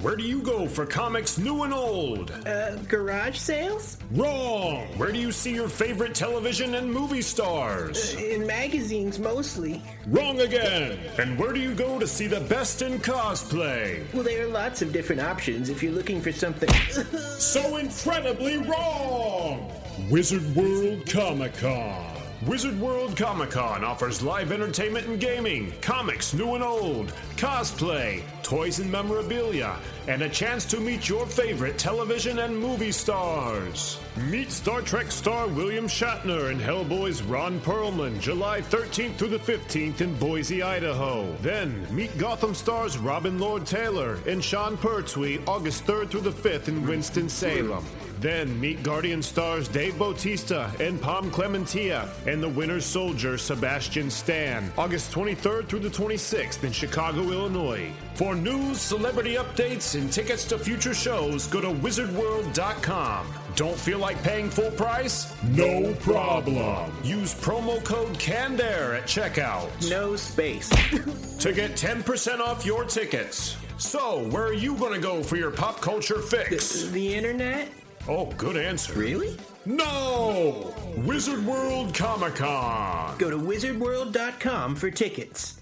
Where do you go for comics new and old? Uh, garage sales? Wrong! Where do you see your favorite television and movie stars? In magazines, mostly. Wrong again! And where do you go to see the best in cosplay? Well, there are lots of different options if you're looking for something. so incredibly wrong! Wizard World Comic Con. Wizard World Comic Con offers live entertainment and gaming, comics new and old, cosplay, toys and memorabilia, and a chance to meet your favorite television and movie stars. Meet Star Trek star William Shatner and Hellboy's Ron Perlman July 13th through the 15th in Boise, Idaho. Then meet Gotham stars Robin Lord Taylor and Sean Pertwee August 3rd through the 5th in Winston-Salem. Then meet Guardian stars Dave Bautista and Pom Klementieff and the Winter Soldier Sebastian Stan, August 23rd through the 26th in Chicago, Illinois. For news, celebrity updates, and tickets to future shows, go to wizardworld.com. Don't feel like paying full price? No problem. Use promo code CANNEDAIR at checkout. No space. to get 10% off your tickets. So, where are you going to go for your pop culture fix? The, the internet? Oh, good answer. Really? No! Wizard World Comic Con. Go to wizardworld.com for tickets.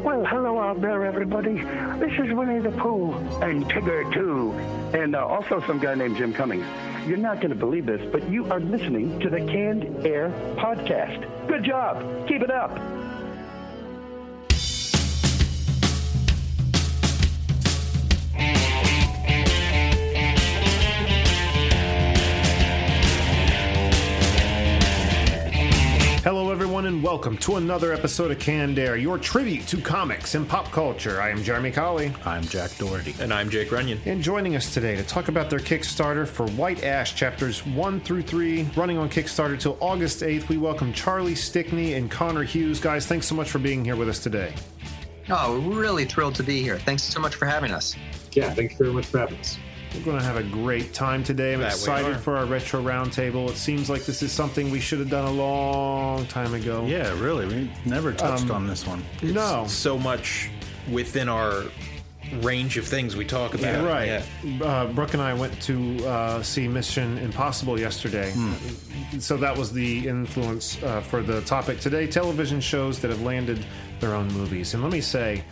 Well, hello out there, everybody. This is Winnie the Pooh and Tigger too, and uh, also some guy named Jim Cummings. You're not going to believe this, but you are listening to the Canned Air podcast. Good job. Keep it up. Hello, everyone, and welcome to another episode of Canned Air, your tribute to comics and pop culture. I am Jeremy Colley. I'm Jack Doherty. And I'm Jake Runyon. And joining us today to talk about their Kickstarter for White Ash chapters 1 through 3, running on Kickstarter till August 8th, we welcome Charlie Stickney and Connor Hughes. Guys, thanks so much for being here with us today. Oh, we're really thrilled to be here. Thanks so much for having us. Yeah, thank you very much for having us. We're going to have a great time today. I'm That excited for our retro roundtable. It seems like this is something we should have done a long time ago. Yeah, really. We never touched on this one. No. So much within our range of things we talk about. Yeah, right. Yeah. Uh, Brooke and I went to uh, see Mission Impossible yesterday. Hmm. So that was the influence uh, for the topic today television shows that have landed their own movies. And let me say,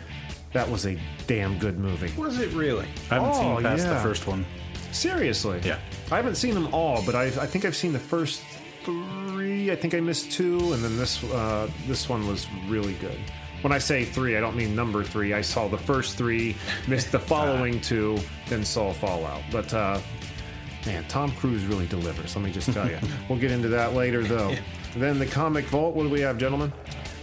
that was a damn good movie. Was it really? I haven't Oh, seen past yeah. the first one. Seriously. Yeah. I haven't seen them all, but I, I think I've seen the first three. I think I missed two, and then this uh, this one was really good. When I say three, I don't mean number three. I saw the first three, missed the following two, then saw Fallout. But uh, man, Tom Cruise really delivers. Let me just tell you. we'll get into that later, though. Then the comic vault. What do we have, gentlemen?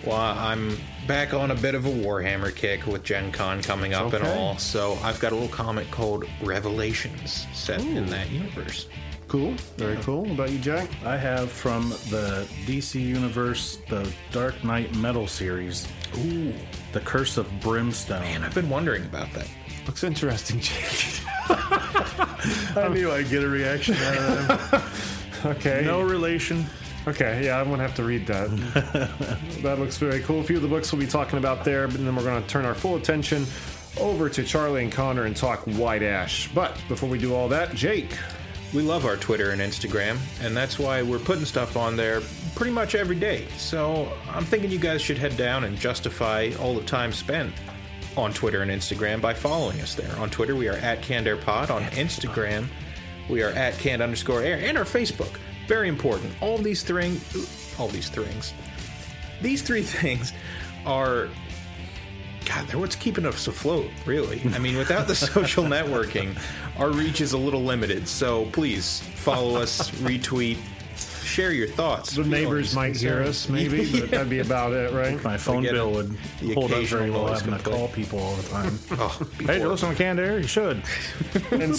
Well, I'm back on a bit of a Warhammer kick with Gen Con coming up and all. So I've got a little comic called Revelations set in that universe. Cool. Very cool. What about you, Jack? I have from the DC Universe the Dark Knight Metal series. Ooh. The Curse of Brimstone. Man, I've been wondering about that. Looks interesting, Jack. I knew I'd get a reaction out of that. okay. no relation. Okay, yeah, I'm gonna have to read that. that looks very cool. A few of the books we'll be talking about there, but then we're gonna turn our full attention over to Charlie and Connor and talk White Ash. But before we do all that, Jake, We love our Twitter and Instagram, and that's why we're putting stuff on there pretty much every day. So I'm thinking you guys should head down and justify all the time spent on Twitter and Instagram by following us there. On Twitter, we are at CannedAirPod. On Instagram, we are at Canned underscore air. And our Facebook. Very important. All these things, all these things, these three things are God, they're what's keeping us afloat, really. I mean, without the social networking, our reach is a little limited. So please follow us, retweet, share your thoughts. the neighbors feelings, might hear us, maybe, but that'd be about it, right? My phone get bill it. would The hold up occasional very well noise having to complaint. call people all the time. Oh, hey, you listen to Canned Air? You should. And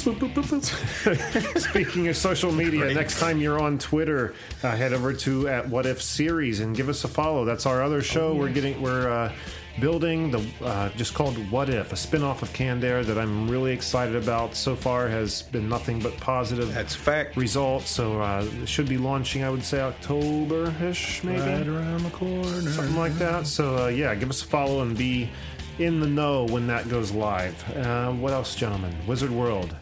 speaking of social media, next time you're on Twitter, uh, head over to at What If Series and give us a follow. That's our other show. We're getting we're uh, building the uh, just called What If, a spin-off of Canned Air that I'm really excited about. So far has been nothing but positive That's a fact. results. So uh, it should be launching, I would say October-ish, maybe Right around the corner. something like that. So uh, yeah, give us a follow and be in the know when that goes live. Uh, what else, gentlemen? Wizard World.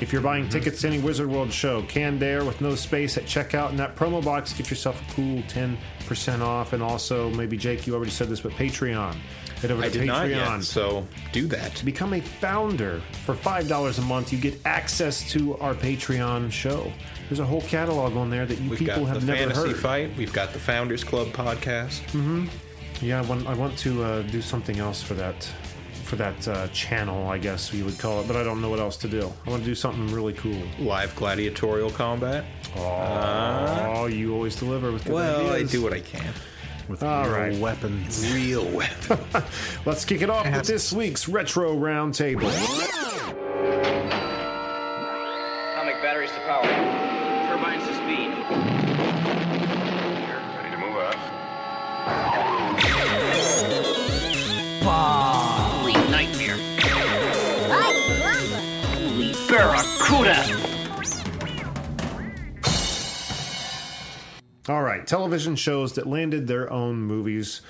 If you're buying tickets to any Wizard World show, Canned Air with no space at checkout in that promo box, get yourself a cool 10% off. And also, maybe Jake, you already said this, but Patreon. Head over I to Patreon. yet, so do that. Become a founder for $5 a month. You get access to our Patreon show. There's a whole catalog on there that you We've people got have the never Fantasy heard. Fight. We've got the Founders Club podcast. Yeah, I want, I want to uh, do something else for that for that uh, channel, I guess you would call it, but I don't know what else to do. I want to do something really cool. Live gladiatorial combat. Oh, you always deliver with good Well, I do what I can. With All real right. weapons. Real weapons. Let's kick it off with this week's retro roundtable. Barracuda. All right, television shows that landed their own movies.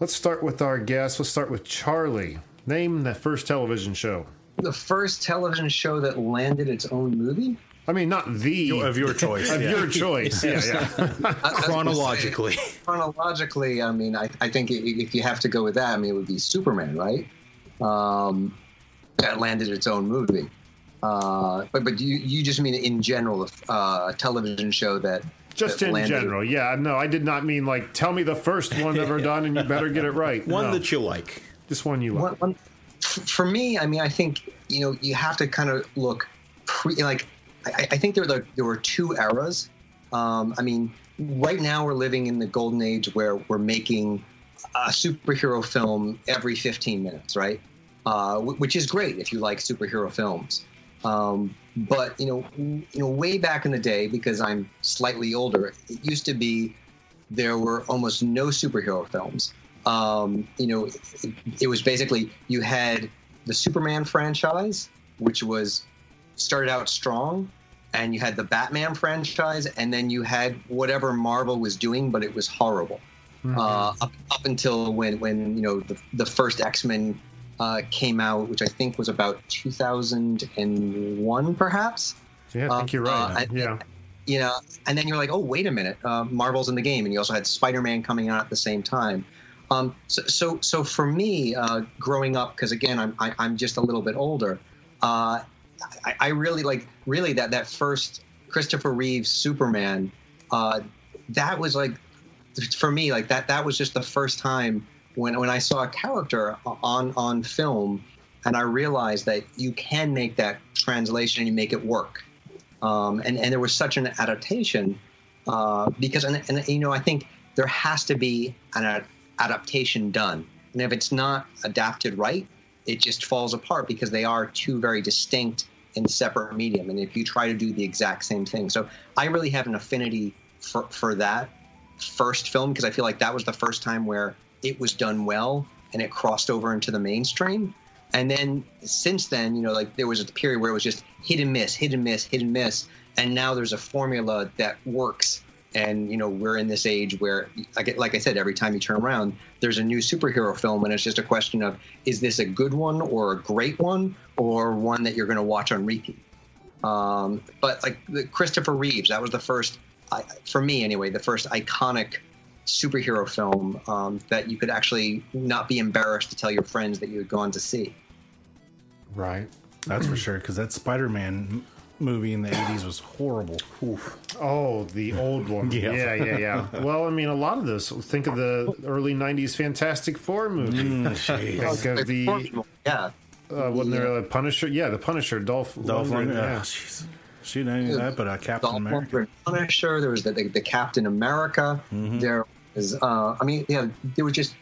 Let's start with our guest. Let's start with Charlie. Name the first television show. The first television show that landed its own movie? I mean, not the Of your choice. of yeah. your choice. Yeah, yeah. I- I was gonna say, Chronologically. chronologically, I mean, I, I think if you have to go with that, I mean, it would be Superman, right? Um, that landed its own movie. Uh, but but you you just mean in general uh, a television show that Just that in landed- general. Yeah, no, I did not mean like tell me the first one ever done and you better get it right. One No, that you like. this one you like. One, one, for me, I mean, I think you know you have to kind of look pre like I, I think there were there were two eras. Um, I mean, right now we're living in the golden age where we're making a superhero film every 15 minutes, right? Uh, which is great if you like superhero films. Um, but you know, you know, way back in the day, because I'm slightly older, it used to be there were almost no superhero films. Um, you know, it, it was basically you had the Superman franchise, which was started out strong, and you had the Batman franchise, and then you had whatever Marvel was doing, but it was horrible. Uh, up, up until when when you know the, the first X Men uh, came out, which I think was about 2001, perhaps yeah, I think you're right. uh, I- yeah. you know, and then you're like, oh, wait a minute, uh, Marvel's in the game, and you also had Spider-Man coming out at the same time. Um, so, so, so for me, uh, growing up, because again, I'm I, I'm just a little bit older. Uh, I, I really like really that that first Christopher Reeves Superman. Uh, that was like for me like that that was just the first time when when I saw a character on on film, and I realized that you can make that translation and you make it work um, and and there was such an adaptation uh, because and, and you know I think there has to be an adaptation done, and if it's not adapted right, it just falls apart because they are two very distinct and separate medium. And if you try to do the exact same thing, so I really have an affinity for for that first film because I feel like that was the first time where it was done well and it crossed over into the mainstream. And then since then, you know, like there was a period where it was just hit and miss, hit and miss, hit and miss. And now there's a formula that works. And, you know, we're in this age where, like, like I said, every time you turn around, there's a new superhero film. And it's just a question of is this a good one or a great one or one that you're going to watch on repeat? Um, but like Christopher Reeves, that was the first, for me anyway, the first iconic superhero film um, that you could actually not be embarrassed to tell your friends that you had gone to see. Right. That's for sure. Because that Spider-Man movie in the '80s was horrible. Oof. Oh, the old one. Yeah. yeah, yeah, yeah. Well, I mean, a lot of this. Think of the early '90s Fantastic Four movie. Mm, Think of the yeah, uh, wasn't there a Punisher? Yeah, the Punisher, Dolph. Dolph Lundgren, Lundgren. yeah. Yeah. Jeez. She didn't any of that, but uh, Captain Dolph America. Lundgren Punisher. There was the, the, the Captain America. There was, uh, I mean, yeah, there were just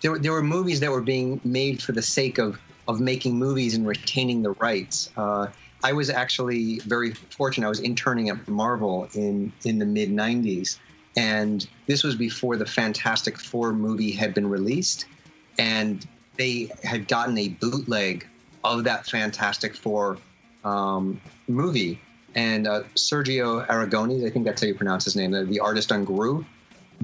there were, there were movies that were being made for the sake of of making movies and retaining the rights. Uh, I was actually very fortunate. I was interning at Marvel in in the mid '90s, and this was before the Fantastic Four movie had been released. and they had gotten a bootleg of that Fantastic Four um, movie. And uh, Sergio Aragones, I think that's how you pronounce his name, the, the artist on Groo,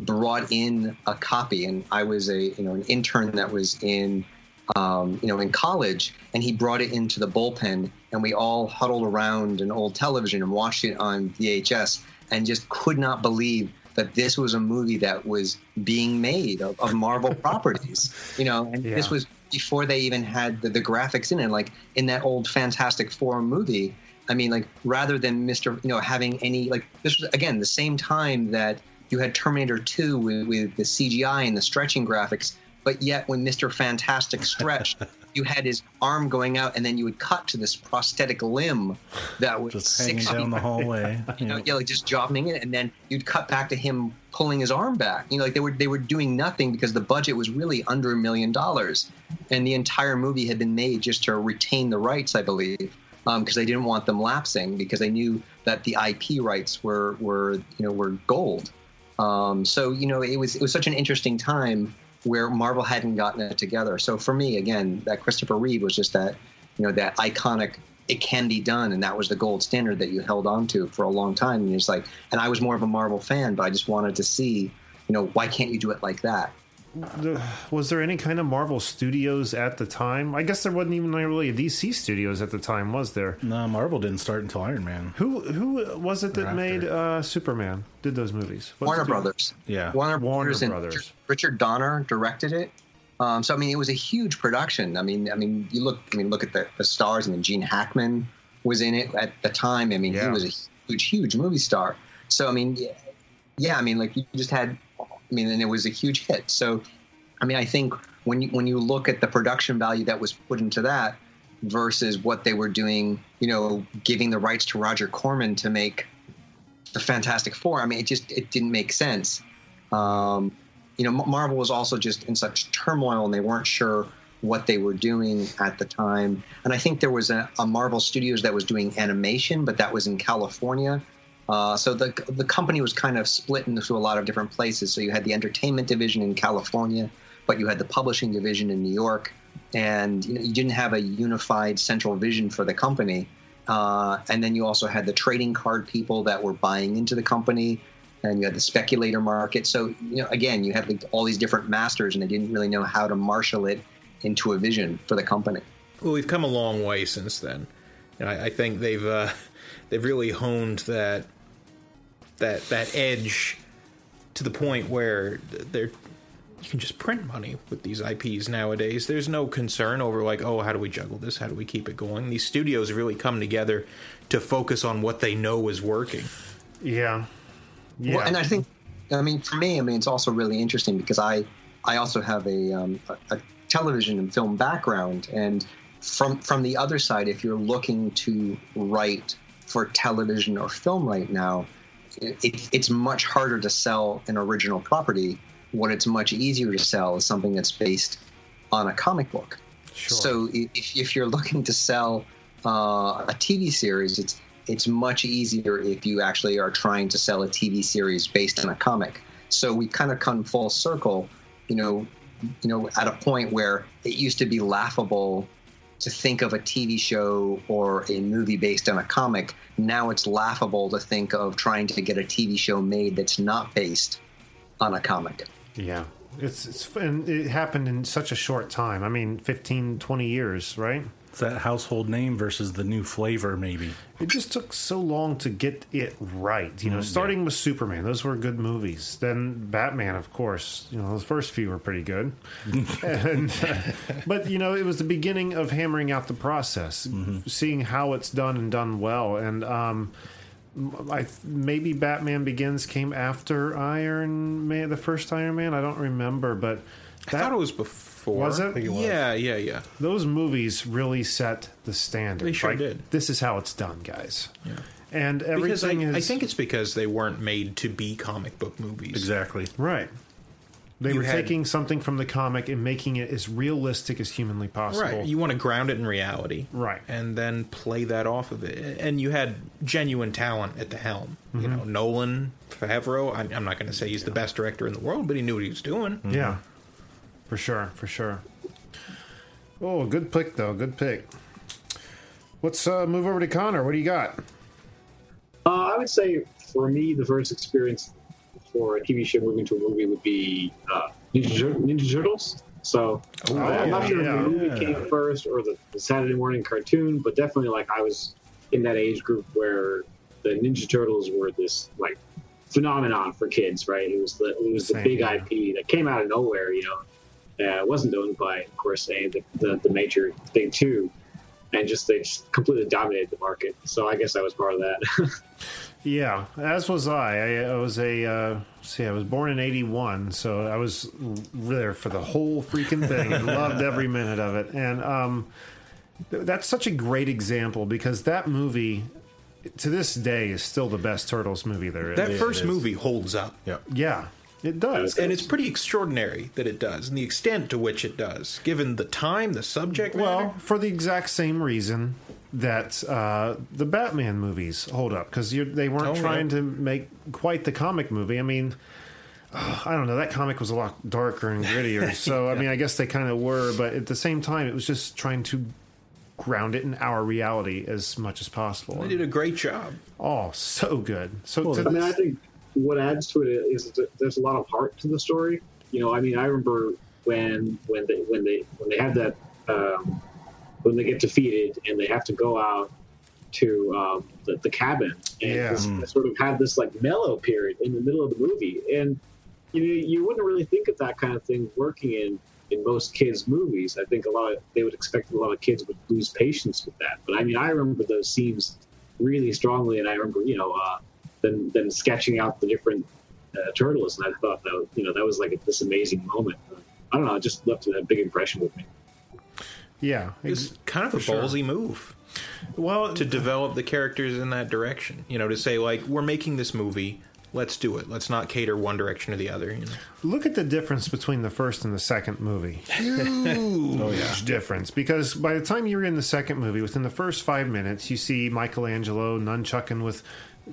brought in a copy. And I was a you know an intern that was in um, you know in college, and he brought it into the bullpen, and we all huddled around an old television and watched it on VHS, and just could not believe that this was a movie that was being made of, of Marvel properties. You know, and Yeah. this was before they even had the, the graphics in it. Like in that old Fantastic Four movie, I mean, like rather than Mister, you know, having any like this was again the same time that you had Terminator Two with, with the CGI and the stretching graphics, but yet when Mister Fantastic stretched. You had his arm going out, and then you would cut to this prosthetic limb that was Just hanging six down feet the hallway. you know, yeah, like just jobbing it, and then you'd cut back to him pulling his arm back. You know, like they were they were doing nothing because the budget was really under a million dollars, and the entire movie had been made just to retain the rights, I believe, um, because they didn't want them lapsing because they knew that the IP rights were were you know were gold. Um, so you know, it was it was such an interesting time where Marvel hadn't gotten it together. So for me, again, that Christopher Reeve was just that you know that iconic it can be done and that was the gold standard that you held on to for a long time and it's like and i was more of a marvel fan but i just wanted to see you know why can't you do it like that Was there any kind of Marvel Studios at the time? I guess there wasn't even really a DC Studios at the time, was there? No, Marvel didn't start until Iron Man. Who who was it that After. made uh, Superman? Did those movies? What warner brothers Yeah. warner, Warner brothers and Brothers. richard, richard donner directed it um, so i mean it was a huge production i mean i mean you look i mean look at the, the stars i mean gene hackman was in it at the time i mean he was a huge huge movie star so i mean yeah, yeah i mean like you just had i mean and it was a huge hit so I mean, I think when you when you look at the production value that was put into that versus what they were doing, you know, giving the rights to Roger Corman to make the Fantastic Four. I mean, it just it didn't make sense. Um, you know, Marvel was also just in such turmoil, and they weren't sure what they were doing at the time. And I think there was a, a Marvel Studios that was doing animation, but that was in California. Uh, so the the company was kind of split into a lot of different places. So you had the entertainment division in California, but you had the publishing division in New York, and you know you didn't have a unified central vision for the company. Uh, and then you also had the trading card people that were buying into the company, and you had the speculator market. So you know again you had like all these different masters, and they didn't really know how to marshal it into a vision for the company. Well, we've come a long way since then. I, I think they've uh, they've really honed that that that edge to the point where they're you can just print money with these IPs nowadays. There's no concern over like, oh, how do we juggle this? How do we keep it going? These studios really come together to focus on what they know is working. Yeah, yeah. Well, and I think, I mean, for me, I mean, it's also really interesting because I, I also have a, um, a, a television and film background, and from from the other side, if you're looking to write for television or film right now, it, it's much harder to sell an original property. What it's much easier to sell is something that's based on a comic book. Sure. So if, if you're looking to sell uh, a TV series, it's it's much easier if you actually are trying to sell a TV series based on a comic. So we kind of come full circle, you know, you know, at a point where it used to be laughable to think of a TV show or a movie based on a comic. Now it's laughable to think of trying to get a TV show made that's not based on a comic. Yeah. It's, it's and it happened in such a short time. I mean, 15, 20 years, right? That household name versus the new flavor, maybe. It just took so long to get it right. You know, Mm, starting with Superman, those were good movies. Then Batman, of course. You know, the first few were pretty good. and, but you know, it was the beginning of hammering out the process, Mm-hmm. seeing how it's done and done well. And um, I maybe Batman Begins came after Iron Man, the first Iron Man. I don't remember, but I thought it was before. Was it? Yeah, yeah, yeah. those movies really set the standard. They sure Like, did. This is how it's done, guys. Yeah. And Because I, everything is I think it's because they weren't made to be comic book movies. Exactly. right. They You were had- taking something from the comic and making it as realistic as humanly possible. Right. You want to ground it in reality. Right. And then play that off of it. And you had genuine talent at the helm. You Mm-hmm. know, Nolan, Favreau. I'm, I'm not going to say he's the best director in the world, but he knew what he was doing. yeah. For sure, for sure. Oh, good pick though. Good pick. Let's uh, move over to Connor. What do you got? Uh, I would say for me, the first experience for a TV show moving to a movie would be uh, Ninja, Ninja Turtles. So uh, I'm not sure Oh, yeah. if the movie Yeah. came first or the, the Saturday morning cartoon, but definitely like I was in that age group where the Ninja Turtles were this like phenomenon for kids, right? It was the it was the big yeah. IP that came out of nowhere, you know. Uh, it wasn't owned by, of course, any of the, the, the major thing too, and just they just completely dominated the market. So I guess I was part of that. Yeah, as was I. I, I was a uh, see. I was born in '81, so I was there for the whole freaking thing and loved every minute of it. And um, th- that's such a great example because that movie, to this day, is still the best Turtles movie there is. That first is. movie holds up. Yep. yeah, it does. And it's pretty extraordinary that it does, and the extent to which it does, given the time, the subject matter. Well, for the exact same reason that uh, the Batman movies hold up because they weren't Oh, yeah. trying to make quite the comic movie. I mean, uh, I don't know. That comic was a lot darker and grittier. So I mean, I guess they kind of were, but at the same time, it was just trying to ground it in our reality as much as possible. they did a great job. oh, so good. So to I mean, I think what adds to it is there's a lot of heart to the story. You know, I mean, I remember when when they when they when they have that um, when they get defeated and they have to go out to um, the, the cabin and Yeah. this, they sort of have this like mellow period in the middle of the movie, and you know you wouldn't really think of that kind of thing working in in most kids' movies. I think a lot of they would expect a lot of kids would lose patience with that. But I mean, I remember those scenes really strongly, and I remember you know uh, them them sketching out the different uh, turtles, and I thought that you know that was like this amazing moment. I don't know, it just left a big impression with me. yeah, It's kind of a sure. ballsy move well, to develop the characters in that direction. You know, to say like we're making this movie, let's do it. Let's not cater one direction or the other. You know? Look at the difference between the first and the second movie. Huge difference. Because by the time you're in the second movie, within the first five minutes, you see Michelangelo nunchucking with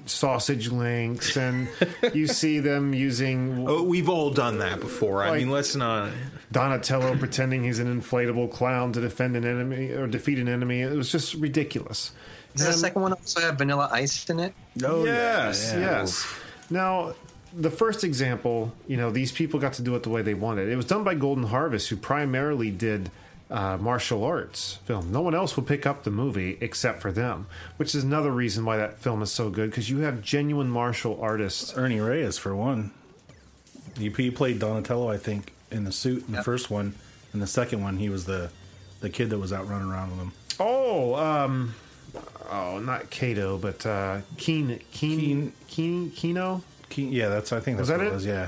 sausage links, and you see them using Oh, we've all done that before. I mean, let's not. Donatello pretending he's an inflatable clown to defend an enemy or defeat an enemy. It was just ridiculous. Does the second one also have Vanilla Ice in it? Oh, yes, yeah, yeah. yes. Now, the first example, you know, these people got to do it the way they wanted. It was done by Golden Harvest, who primarily did uh, martial arts film. No one else will pick up the movie except for them, which is another reason why that film is so good because you have genuine martial artists. Ernie Reyes for one. He, he played Donatello, I think, in the suit in the first one. In the second one, he was the the kid that was out running around with him. Oh, um, oh, not Kato, but uh, Keen, Keen, Keen, Keno. Ke- Yeah, that's I think that's Was that what it it? was. Yeah,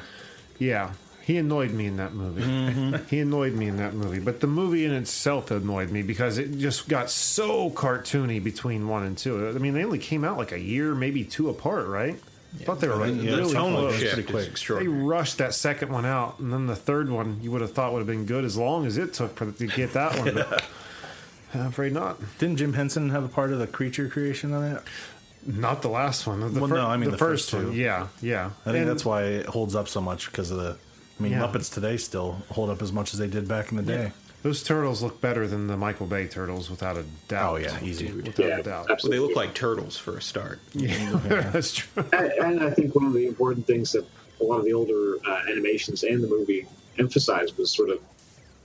Yeah, he annoyed me in that movie. he annoyed me in that movie. But the movie in itself annoyed me because it just got so cartoony between one and two. I mean, they only came out like a year, maybe two apart, right? I thought they were like yeah, really the tonal close. pretty quick. They rushed that second one out, and then the third one you would have thought would have been good as long as it took for to get that one. But I'm afraid not. didn't Jim Henson have a part of the creature creation on that? Not the last one. The Well, fir- no, I mean the, the first, first one. two. Yeah, yeah. I think And- that's why it holds up so much because of the. I mean, Yeah. Muppets today still hold up as much as they did back in the day. those turtles look better than the Michael Bay turtles, without a doubt. Oh yeah, easy. without Yeah, a doubt. Well, they look like turtles for a start. Yeah, that's true. and, and I think one of the important things that a lot of the older uh, animations and the movie emphasized was sort of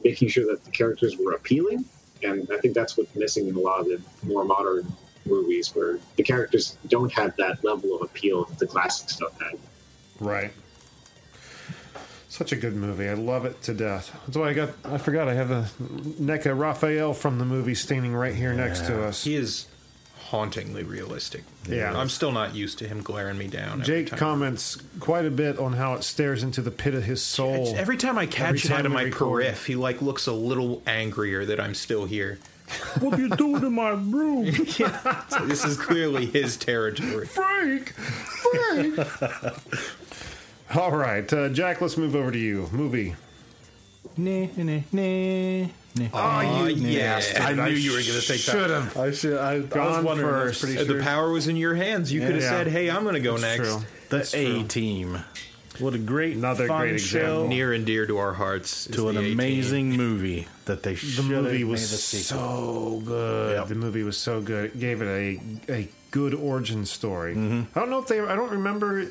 making sure that the characters were appealing, and I think that's what's missing in a lot of the more modern movies, where the characters don't have that level of appeal that the classic stuff had. Right. Such a good movie. I love it to death. That's why I got. I forgot. I have a NECA Raphael from the movie standing right here next to us. He is hauntingly realistic. Yeah. I'm still not used to him glaring me down. Jake comments quite a bit on how it stares into the pit of his soul. It's- Every time I catch him out of my record. periph, he like looks a little angrier that I'm still here. what are you doing in my room? So this is clearly his territory. Frank! Frank! All right, uh, Jack, let's move over to you. Movie. Nah, nah, nah, nah. Oh, yes. I knew you were going to take that. Should have. I should. I, I was Gone wondering. I was first. pretty Uh, sure. The power was in your hands. You could have Yeah. said, "Hey, I'm going to go That's next." true. The That's A true. team. What a great, Another fun great example. show Near and dear to our hearts. to an amazing movie that they The movie was made so good. Yep. The movie was so good. It gave it a a good origin story. Mm-hmm. I don't know if they. I don't remember.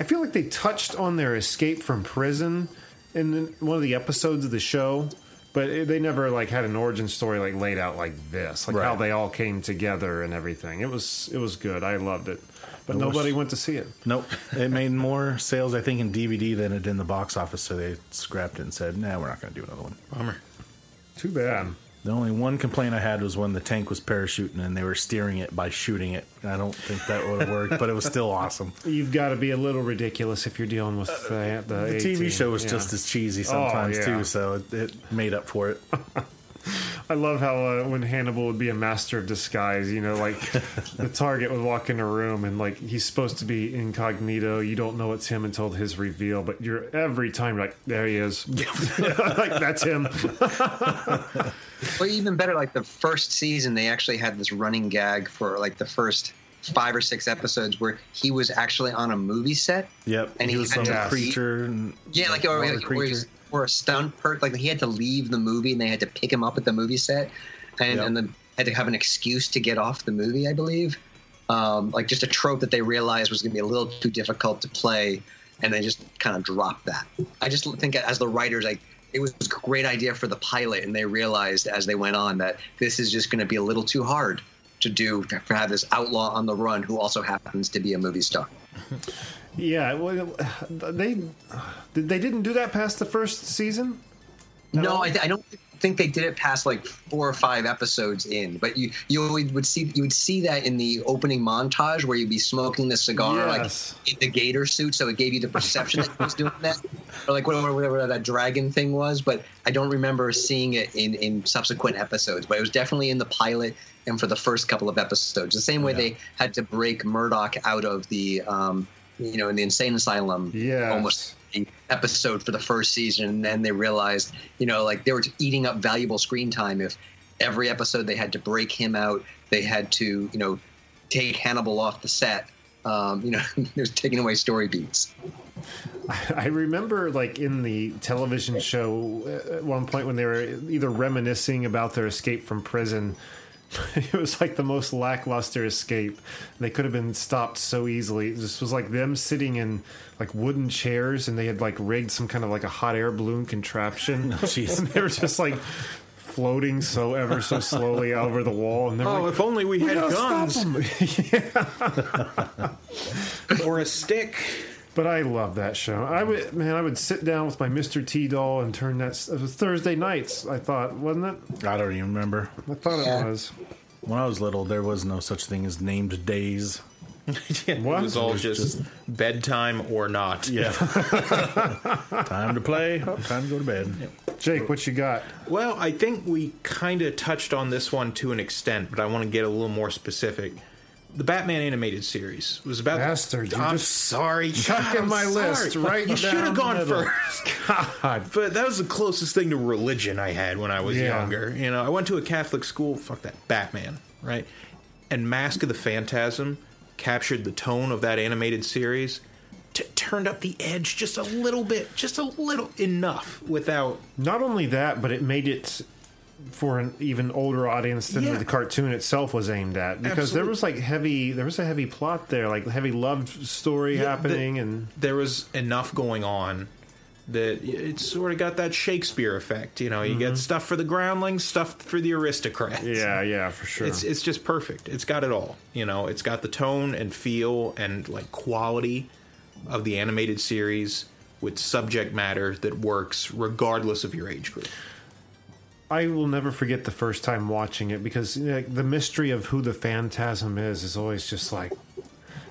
I feel like they touched on their escape from prison in one of the episodes of the show, but it, they never like had an origin story like laid out like this, like how they all came together and everything. It was it was good. I loved it, but It was- nobody went to see it. Nope. It made more sales, I think, in DVD than it did in the box office. So they scrapped it and said, "Nah, we're not going to do another one." Bummer. Too bad. The only one complaint I had was when the tank was parachuting and they were steering it by shooting it. I don't think that would have worked, but it was still awesome. You've got to be a little ridiculous if you're dealing with the, the, Uh, The TV show was Yeah. just as cheesy Oh, sometimes yeah. too, so it, it made up for it. I love how uh, when Hannibal would be a master of disguise, you know, like the target would walk in a room and like he's supposed to be incognito. You don't know it's him until his reveal, but you're every time you're like there he is, like that's him. Well, even better, like the first season, they actually had this running gag for like the first five or six episodes where he was actually on a movie set. Yep, And he, he was had some to creature. And Yeah, like or, water or, or, or a stunt per like he had to leave the movie and they had to pick him up at the movie set, and Yep. and then had to have an excuse to get off the movie, I believe. Um, like just a trope that they realized was going to be a little too difficult to play, and they just kind of dropped that. I just think as the writers, like it was a great idea for the pilot, and they realized as they went on that this is just going to be a little too hard to do to have this outlaw on the run who also happens to be a movie star. Yeah, well, they they didn't do that past the first season. No, I, I don't think they did it past like four or five episodes in. But you you always would see you would see that in the opening montage where you'd be smoking the cigar Yes. like in the gator suit, so it gave you the perception that he was doing that, or like whatever whatever that dragon thing was. But I don't remember seeing it in in subsequent episodes. But it was definitely in the pilot and for the first couple of episodes. The same way they had to break Murdock out of the um, you know in the insane asylum yeah, almost episode for the first season and then they realized you know like they were eating up valuable screen time if every episode they had to break him out they had to you know take hannibal off the set um, you know was taking away story beats I remember, like in the television show, uh, at one point when they were either reminiscing about their escape from prison. It was like the most lackluster escape. They could have been stopped so easily. This was like them sitting in like wooden chairs, and they had like rigged some kind of like a hot air balloon contraption. Oh, jeez. and they were just like floating so ever so slowly over the wall. And they're Oh, like, if only we had "We stop guns 'em." or a stick. But I love that show. I would, man, I would sit down with my Mr. T doll and turn that. It was uh, Thursday nights. I thought, wasn't it? I don't even remember. I thought Yeah. it was. When I was little, there was no such thing as named days. It What? was all It was just, just- bedtime or not. Yeah. time to play. Time to go to bed. Jake, what you got? Well, I think we kind of touched on this one to an extent, but I want to get a little more specific. The Batman animated series was about. Bastard, you I'm just sorry. chucking my list right You should have gone first. God. But that was the closest thing to religion I had when I was Yeah. younger. You know, I went to a Catholic school. Fuck that Batman, right? And Mask of the Phantasm captured the tone of that animated series. T- turned up the edge just a little bit, just a little enough without Not only that, but it made it for an even older audience than Yeah. the cartoon itself was aimed at because there was like heavy there was a heavy plot there like heavy love story Yeah, the- happening and there was enough going on that it sort of got that Shakespeare effect. You know, you get stuff for the groundlings, stuff for the aristocrats. Mm-hmm. yeah yeah for sure It's it's just perfect. It's got it all. You know, it's got the tone and feel and like quality of the animated series with subject matter that works regardless of your age group. I will never forget the first time watching it because you know, the mystery of who the phantasm is is always just like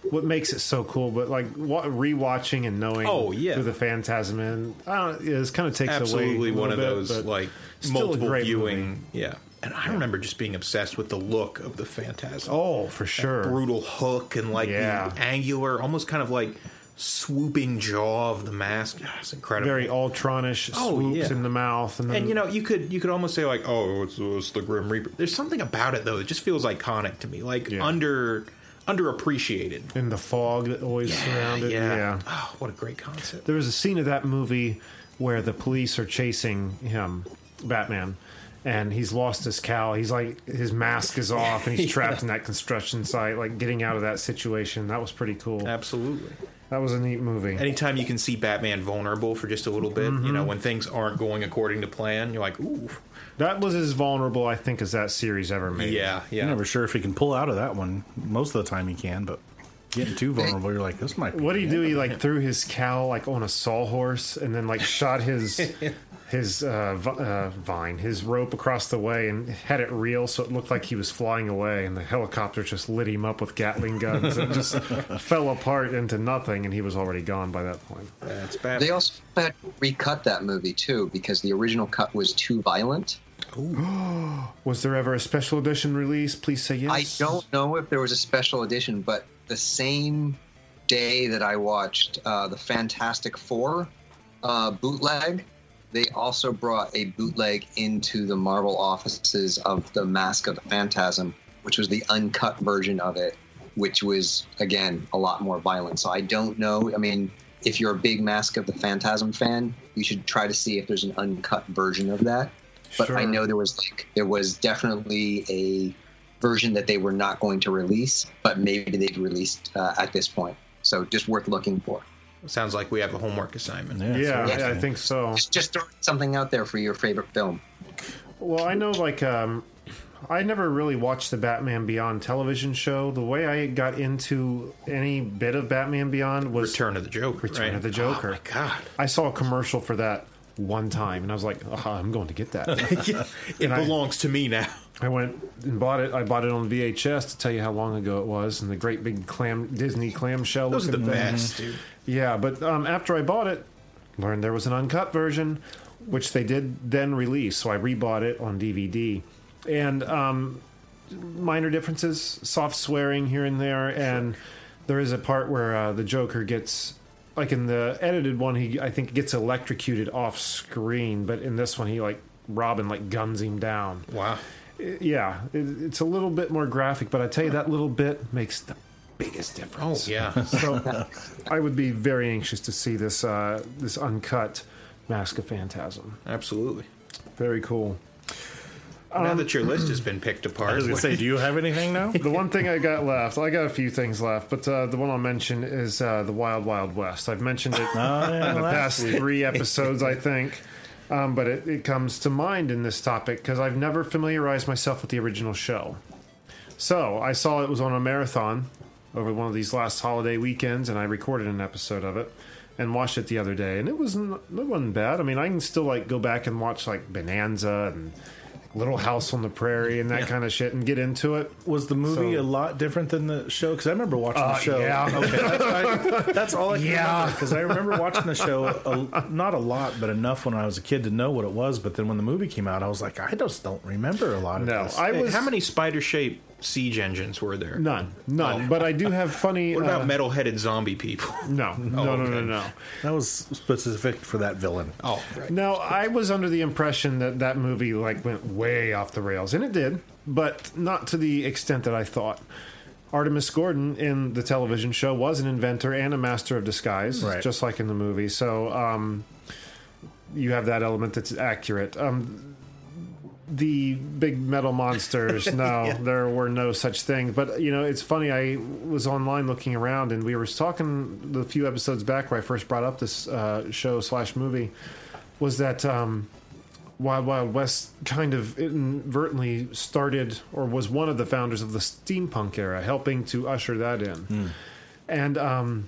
what makes it so cool. But like wa- rewatching and knowing Oh, yeah. who the phantasm is, I don't, it kind of takes Absolutely away one of little those like multiple viewing. movie. Yeah. And I remember just being obsessed with the look of the Phantasm. Oh, for sure. brutal hook and like Yeah. the angular, almost kind of like swooping jaw of the mask. Ah, It's incredible. Very Ultronish Oh, swoops yeah. in the mouth, and and you know, you could you could almost say like, oh, it's, it's the Grim Reaper. There's something about it though. It just feels iconic to me. Like Yeah. under underappreciated. In the fog that always surrounded. Yeah. Oh, what a great concept. There was a scene of that movie where the police are chasing him, Batman, and he's lost his cowl. He's like his mask is off, and he's trapped in that construction site, like getting out of that situation. That was pretty cool. Absolutely. That was a neat movie. Anytime you can see Batman vulnerable for just a little bit, you know, mm-hmm. when things aren't going according to plan, you're like, ooh. That was as vulnerable, I think, as that series ever made. Yeah, yeah. You're never sure if he can pull out of that one. Most of the time he can, but getting too vulnerable, you're like, this might. Be What did he do? He like threw his cowl like on a sawhorse, and then like shot his his uh, vi- uh, vine, his rope across the way, and had it reel so it looked like he was flying away. And the helicopter just lit him up with Gatling guns. and just fell apart into nothing, and he was already gone by that point. That's bad. They also had to recut that movie too because the original cut was too violent. Was there ever a special edition release? Please say yes. I don't know if there was a special edition, but the same day that I watched uh, the Fantastic Four uh, bootleg, they also brought a bootleg into the Marvel offices of the Mask of the Phantasm, which was the uncut version of it, which was again a lot more violent. So I don't know. I mean, if you're a big Mask of the Phantasm fan, you should try to see if there's an uncut version of that. But I know there was like there was definitely a version that they were not going to release, but maybe they've released uh, at this point. So just worth looking for. Sounds like we have a homework assignment. Yeah, seriously. I think so. Just just throw something out there for your favorite film. Well, I know, like, um, I never really watched the Batman Beyond television show. The way I got into any bit of Batman Beyond was Return of the Joker. Return right? of the Joker. Oh my god. I saw a commercial for that one time, and I was like, oh, I'm going to get that. It And I- belongs to me now. I went and bought it. I bought it on VHS to tell you how long ago it was, and the great big clam Disney clamshell. Those are the looking thing. best, dude. Yeah, but um, after I bought it, learned there was an uncut version, which they did then release. So I rebought it on DVD, and um, minor differences, soft swearing here and there, and there is a part where uh, the Joker gets. Like in the edited one, he I think gets electrocuted off screen, but in this one, he like Robin like guns him down. Wow. Yeah, it, it's a little bit more graphic, but I tell you that little bit makes the biggest Oh difference. yeah. So I would be very anxious to see this uh, this uncut Mask of Phantasm. Absolutely. Very cool. now that your list has been picked apart, I was gonna say, do you have anything now? The one thing I got left, I got a few things left, but uh, the one I'll mention is uh, the Wild Wild West. I've mentioned it yeah, in the past week. three episodes, I think. Um, but it, it comes to mind in this topic because I've never familiarized myself with the original show. So I saw it was on a marathon over one of these last holiday weekends, and I recorded an episode of it and watched it the other day, and it wasn't it wasn't bad. I mean, I can still like go back and watch like Bonanza and Little House on the Prairie and that kind of shit and get into it. Was the movie So- a lot different than the show? Because I remember watching Uh, the show. yeah. Okay, that's, I, that's all I can Yeah. Because I remember watching the show, a, not a lot, but enough when I was a kid to know what it was. But then when the movie came out, I was like, I just don't remember a lot of No, this. I Hey, was how many spider-shaped siege engines were there? none, none. Oh. But I do have funny. What about uh, metal-headed zombie people? No, no, no, no, okay. no. that was specific for that villain. Oh, right. No, I was under the impression that that movie like went way off the rails, and it did, but not to the extent that I thought. Artemus Gordon in the television show was an inventor and a master of disguise, Right. just like in the movie. So um, you have that element that's accurate. Um, the big metal monsters, no, there were no such thing. But you know, it's funny. I was online looking around, and we were talking the few episodes back where I first brought up this uh, show slash movie. Was that um, Wild Wild West kind of inadvertently started, or was one of the founders of the steampunk era, helping to usher that in, and um,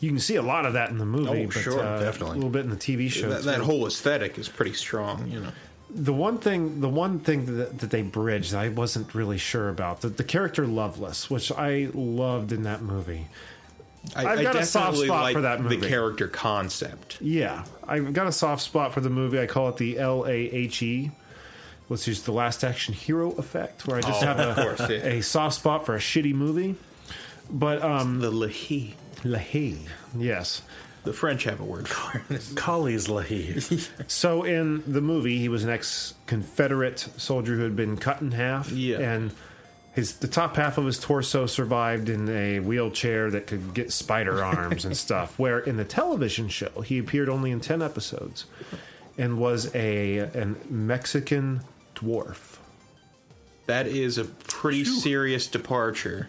you can see a lot of that in the movie. Oh, but, sure, uh, definitely. a little bit in the TV show. That, that whole aesthetic is pretty strong, you know. The one thing, the one thing that, that they bridged, I wasn't really sure about the, the character Loveless, which I loved in that movie. I, I've got a soft spot like for that movie. The character concept. Yeah, I've got a soft spot for the movie. I call it the L A H E, which is the last action hero effect, where I just Oh, have a, course, yeah. a soft spot for a shitty movie. But um, The Lehi. Lahey, yes. The French have a word for it. Collies Lahey. So in the movie, he was an ex-Confederate soldier who had been cut in half, Yeah. and his the top half of his torso survived in a wheelchair that could get spider arms and stuff. Where in the television show he appeared only in ten episodes, and was a an Mexican dwarf. That is a pretty serious departure.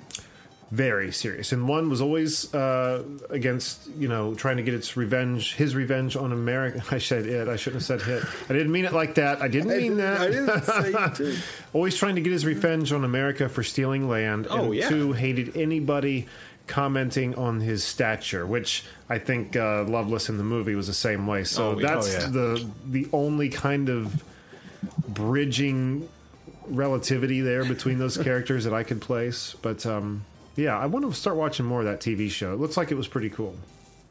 Very serious. And one was always uh, against, you know, trying to get its revenge, his revenge on America. I said it. I shouldn't have said hit. I didn't mean it like that. I didn't mean that. I didn't say it too. always trying to get his revenge on America for stealing land. Oh, and yeah. two, hated anybody commenting on his stature, which I think uh, Loveless in the movie was the same way. So Oh, that's Oh, yeah. the the only kind of bridging relativity there between those characters that I could place. But um, yeah, I want to start watching more of that TV show. It looks like it was pretty cool,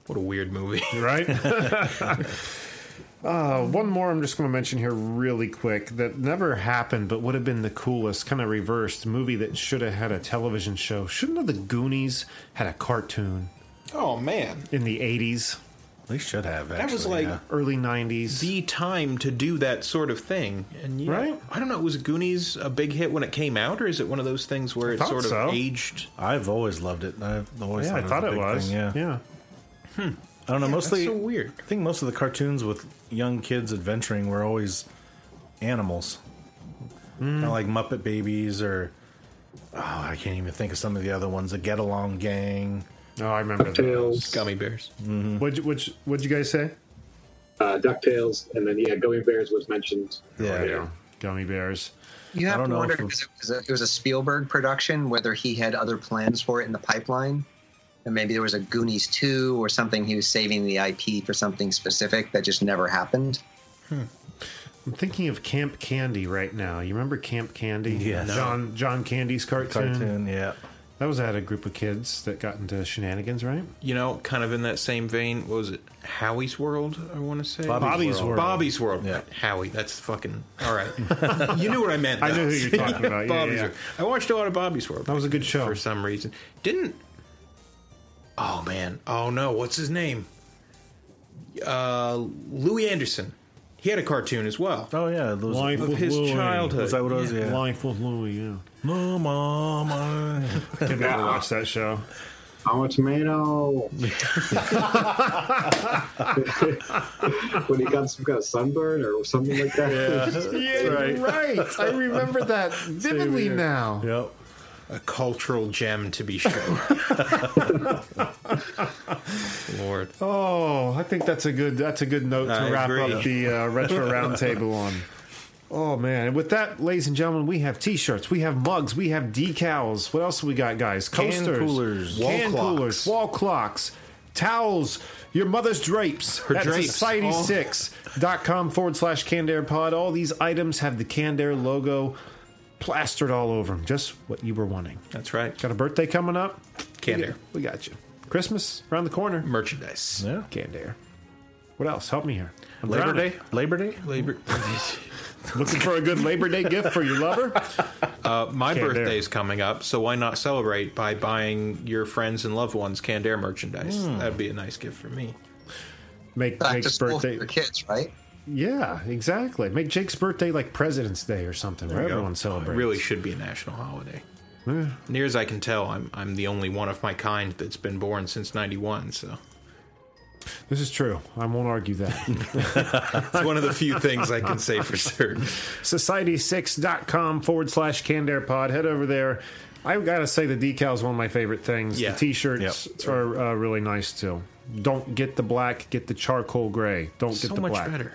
What a weird movie. right? uh, one more I'm just going to mention here really quick that never happened, but would have been the coolest, kind of reversed movie that should have had a television show. Shouldn't have the Goonies had a cartoon Oh man, in the 80s, They should have. Actually, that was like yeah. early 90s? the time to do that sort of thing. And yeah, Right? I don't know. Was Goonies a big hit when it came out, or is it one of those things where it thought sort of aged? I've always loved it. I've always yeah, I thought thought a it was. thing, yeah. yeah. Hmm. I don't know. Mostly, so weird. I think most of the cartoons with young kids adventuring were always animals, kind of hmm. like Muppet Babies or oh, I can't even think of some of the other ones. The Get Along Gang. Oh, I remember that. DuckTales, Gummi bears. What'd, which, what'd you guys say? uh, DuckTales, and then yeah, Gummi Bears was mentioned. Yeah, Gummi bears. You I have don't to wonder because it was, a, it was a Spielberg production, whether he had other plans for it in the pipeline. And maybe there was a Goonies 2 or something he was saving the IP for something specific that just never happened. I'm thinking of Camp Candy right now. You remember Camp Candy? Yes. No. John John Candy's cartoon. cartoon. Yeah, That was at a group of kids that got into shenanigans, right? You know, kind of in that same vein. What was it? Howie's World. I want to say Bobby's Bobby's World. World. Bobby's World. Yeah. Howie. That's fucking all right. you knew what I meant. I know who you're talking about. Yeah, Bobby's yeah. World. I watched a lot of Bobby's World. That was a good show. for some reason. Didn't. Oh man. Oh no. What's his name? Uh, Louie Anderson. He had a cartoon as well. Oh yeah, those, Life Of with his Louie. childhood. was that what it was? Yeah. Life with Louie, yeah. No, mama. Can never watch that show. I'm a tomato. when he got some kind of sunburn or something like that. Yeah, right. I remember that vividly now. Yep. A cultural gem, to be sure. Lord. Oh, I think that's a good that's a good note to I wrap agree. up the uh, retro roundtable on. Oh man! And with that, ladies and gentlemen, we have T-shirts, we have mugs, we have decals. What else we got, guys? Can coolers. Wall can clocks. coolers, wall clocks, towels, your mother's drapes. Her At drapes. Society6.com forward slash Canned Air Pod. All these items have the Canned Air logo plastered all over them. Just what you were wanting. That's right. Got a birthday coming up? Canned We Air. got- We got you. Christmas around the corner. Merchandise. Yeah. Canned Air. What else? Help me here. I'm Labor drowning. Day. Labor Day. Labor. Looking for a good Labor Day gift for your lover? Uh, my Canned Air. birthday's coming up, so why not celebrate by buying your friends and loved ones Canned Air merchandise? That'd be a nice gift for me. Make Back to Jake's school birthday. for your kids, right? Yeah, exactly. Make Jake's birthday like President's Day or something, where you go. everyone It celebrates. really should be a national holiday. Near as I can tell, I'm I'm the only one of my kind that's been born since '91. So This is true. I won't argue that. it's one of the few things I can say for certain. Society6.com forward slash canned air pod. Head over there. I've got to say, the decal is one of my favorite things. Yeah. The t shirts Yep. are uh, really nice too. Don't get the black, get the charcoal gray. Don't get So the much black. better.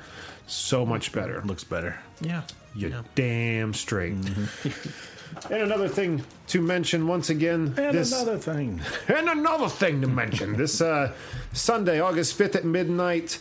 So much better. Looks better. Yeah. You're Yeah. damn straight. and another thing to mention once again. And this, another thing. And another thing to mention this uh, Sunday, August 5th at midnight,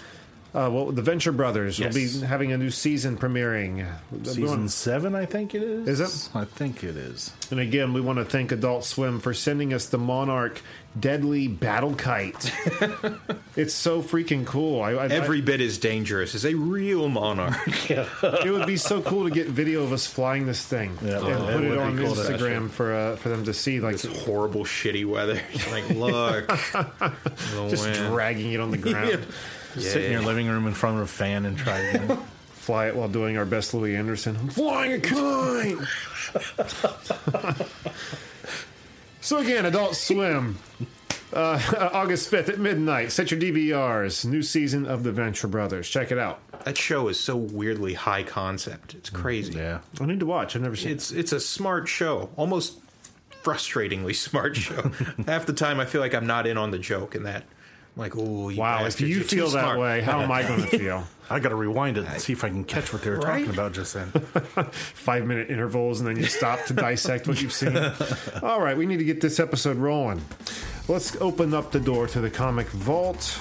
uh, well, the Venture Brothers will be having a new season premiering. Season seven, I think it is. Is it? I think it is. And again, we want to thank Adult Swim for sending us the Monarch Deadly Battle Kite. it's so freaking cool. I, I, Every bit as dangerous as a real monarch. it would be so cool to get video of us flying this thing Yeah, and it put it on cool Instagram for uh, for them to see. Like this horrible, shitty weather. Like, look, just wind. dragging it on the ground. Sit in your living room in front of a fan and try to fly it while doing our best Louie Anderson. I'm flying a kite. so again, Adult Swim, uh, August fifth at midnight. Set your DVRs. New season of the Venture Brothers. Check it out. That show is so weirdly high concept. It's crazy. Yeah. I need to watch. I've never seen. It's it's a smart show, almost frustratingly smart show. Half the time, I feel like I'm not in on the joke, and that I'm like, oh, you Wow, if you you're feel that smart." way, how am I going to feel? I got to rewind it and see if I can catch what they were Right? talking about just then. Five minute intervals, and then you stop to dissect what you've seen. All right, we need to get this episode rolling. Let's open up the door to the comic vault.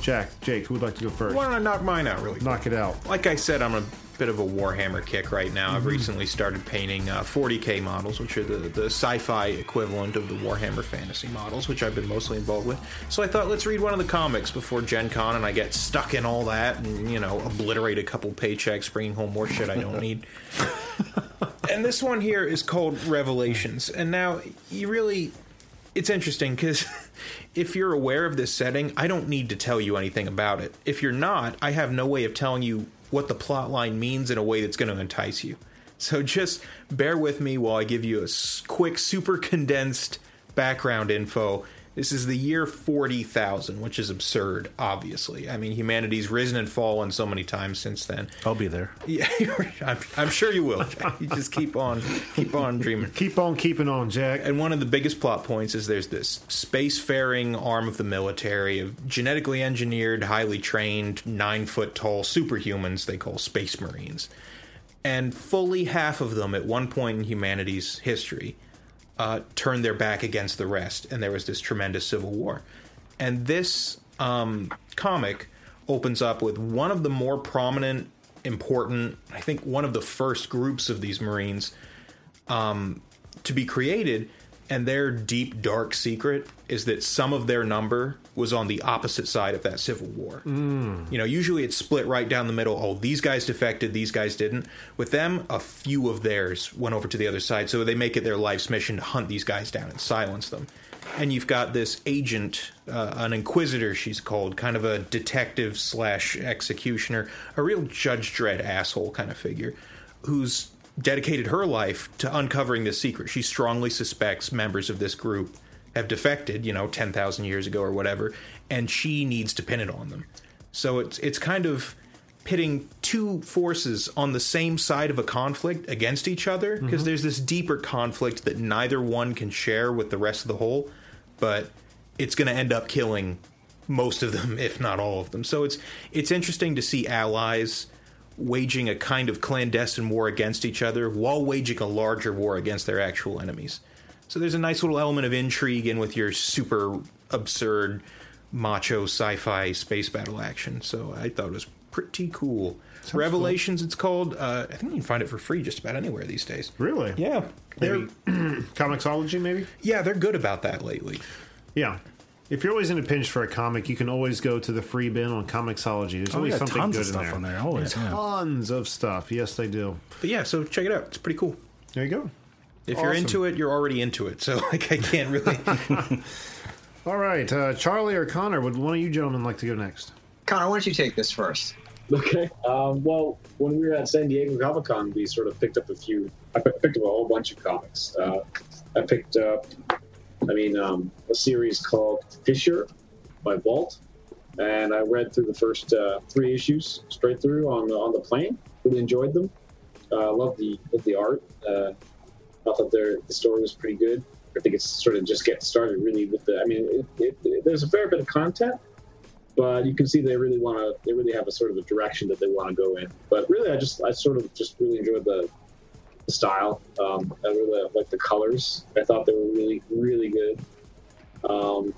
Jack, Jake, who would like to go first? Why don't I knock mine out really? quick? Knock it out. Like I said, I'm a bit of a Warhammer kick right now. Mm-hmm. I've recently started painting uh, 40k models, which are the, the sci-fi equivalent of the Warhammer fantasy models, which I've been mostly involved with. So I thought, let's read one of the comics before Gen Con, and I get stuck in all that, and you know, obliterate a couple paychecks, bringing home more shit I don't need. and this one here is called Revelations, and now you really it's interesting because if you're aware of this setting, I don't need to tell you anything about it. If you're not, I have no way of telling you what the plot line means in a way that's going to entice you. So just bear with me while I give you a quick, super condensed background info. This is the year 40,000, which is absurd, obviously. I mean, humanity's risen and fallen so many times since then. I'll be there. Yeah, I'm, I'm sure you will. Jack. You just keep on, keep on dreaming. Keep on keeping on, Jack. And one of the biggest plot points is there's this spacefaring arm of the military of genetically engineered, highly trained, nine foot tall superhumans they call space marines. And fully half of them at one point in humanity's history uh, turned their back against the rest, and there was this tremendous civil war. And this um, comic opens up with one of the more prominent, important, I think one of the first groups of these Marines um, to be created, and their deep, dark secret is that some of their number was on the opposite side of that civil war. You know, usually it's split right down the middle. Oh, these guys defected, these guys didn't. With them, a few of theirs went over to the other side, so they make it their life's mission to hunt these guys down and silence them. And you've got this agent, uh, an inquisitor, she's called, kind of a detective slash executioner, a real Judge Dredd asshole kind of figure, who's dedicated her life to uncovering this secret. She strongly suspects members of this group have defected, you know, 10,000 years ago or whatever, and she needs to pin it on them. So it's it's kind of pitting two forces on the same side of a conflict against each other because mm-hmm. there's this deeper conflict that neither one can share with the rest of the whole, but it's going to end up killing most of them if not all of them. So it's it's interesting to see allies waging a kind of clandestine war against each other while waging a larger war against their actual enemies. So there's a nice little element of intrigue in with your super absurd macho sci-fi space battle action. So I thought it was pretty cool. Revelations, it's called. Uh, I think you can find it for free just about anywhere these days. Really? Yeah, they're Comixology, maybe? yeah they're good about that lately. Yeah. If you're always in a pinch for a comic, you can always go to the free bin on Comixology. There's Oh, always yeah, something tons good of stuff in there. on there. Always, yeah. Tons of stuff. Yes, they do. But yeah, so check it out. It's pretty cool. There you go. If you're into it, you're already into it. So like I can't really. All right, uh, Charlie or Connor, would one of you gentlemen like to go next? Connor, why don't you take this first? Okay. Um, well, when we were at San Diego Comic Con, we sort of picked up a few. I picked up a whole bunch of comics. Uh, I picked up, I mean, um, a series called Fisher by Vault, and I read through the first uh, three issues straight through on the on the plane. Really enjoyed them. Uh, loved the loved the art. Uh, I thought their the story was pretty good. I think it's sort of just getting started really with the. I mean, it, it, it, there's a fair bit of content, but you can see they really want to they really have a sort of a direction that they want to go in but really i just i sort of just really enjoyed the, the style um, i really like the colors i thought they were really really good um,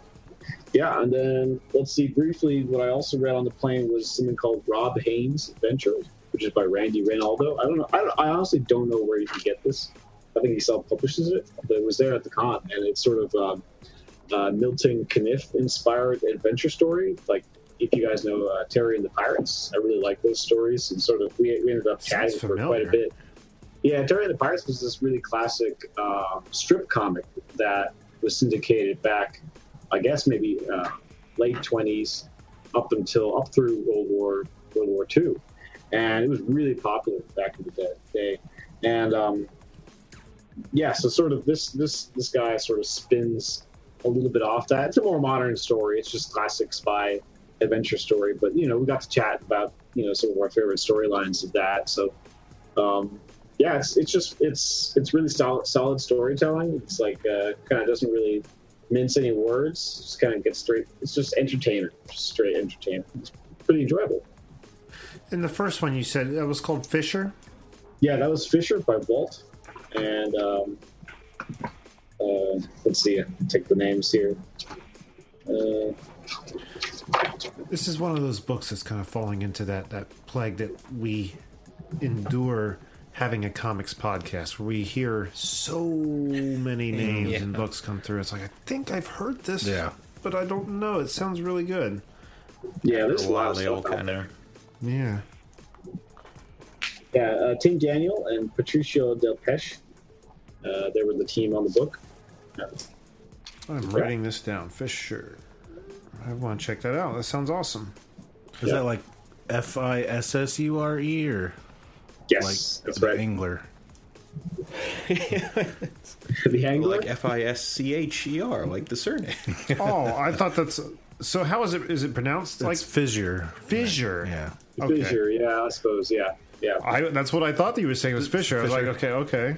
yeah and then let's see briefly what i also read on the plane was something called Rob Hanes adventure which is by randy reynaldo i don't know i, don't, I honestly don't know where you can get this i think he self-publishes it but it was there at the con and it's sort of um, uh, Milton Caniff inspired adventure story. Like, if you guys know uh, Terry and the Pirates, I really like those stories. And sort of, we, we ended up chatting for quite a bit. Yeah, Terry the Pirates was this really classic uh, strip comic that was syndicated back, I guess, maybe uh, late 20s up until up through World War World War II. and it was really popular back in the day. day. And um, yeah, so sort of this this this guy sort of spins a little bit off that. It's a more modern story. It's just classic spy adventure story. But you know, we got to chat about you know some of our favorite storylines of that. So um, yeah, it's it's just it's it's really solid solid storytelling. It's like uh, kind of doesn't really mince any words. Just kind of gets straight. It's just entertainment, just straight entertainment. It's pretty enjoyable. In the first one, you said that was called Fisher. Yeah, that was Fisher by Vault, and um, uh, let's see, take the names here. Uh, This is one of those books that's kind of falling into that that plague that we endure having a comics podcast where we hear so many names Yeah. and books come through. It's like I think I've heard this, Yeah. but I don't know. It sounds really good. yeah, there's A a lot of they stuff all out kind of. Yeah. Yeah, uh, Tim Daniel and Patricio Delpeche. Uh, they were the team on the book. I'm writing this down. Fisher. I want to check that out. That sounds awesome. Is that like F I S S U R E or Yes, like that's the right. Angler? the Angler. Like F I S C H E R, like the surname. oh, I thought that's so. How is it? Is it pronounced like It's Fissure. Fisher? Yeah. Okay. Fisher, yeah, I suppose, yeah, yeah, I, that's what I thought that you were saying was Fisher. I was like, okay, okay.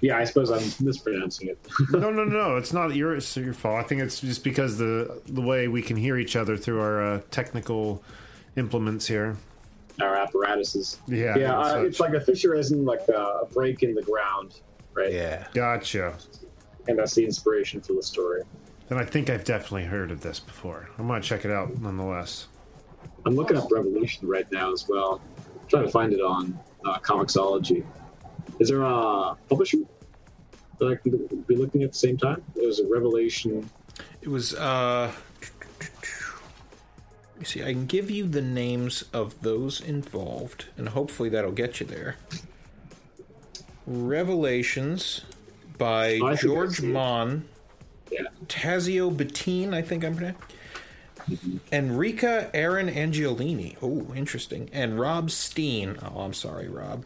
yeah. I suppose I'm mispronouncing it. No, no, no. It's not your it's your fault. I think it's just because the the way we can hear each other through our uh, technical implements here. Our apparatuses. Yeah, yeah. Uh, it's like a fissure, as in like a, a break in the ground, right? Yeah. Gotcha. And that's the inspiration for the story. Then I think I've definitely heard of this before. I'm gonna check it out nonetheless. I'm looking up Revolution right now as well. trying to find it on uh, Comixology. Is there a publisher that I can be looking at the same time? It was a Revelation. It was. uh let me see, I can give you the names of those involved, and hopefully that'll get you there. Revelations by Oh, I think I George. Mann, Yeah. Tazio Bettin, I think I'm pronouncing. Enrica Eren Angiolini. Oh, interesting. And Rob Steen. Oh, I'm sorry, Rob.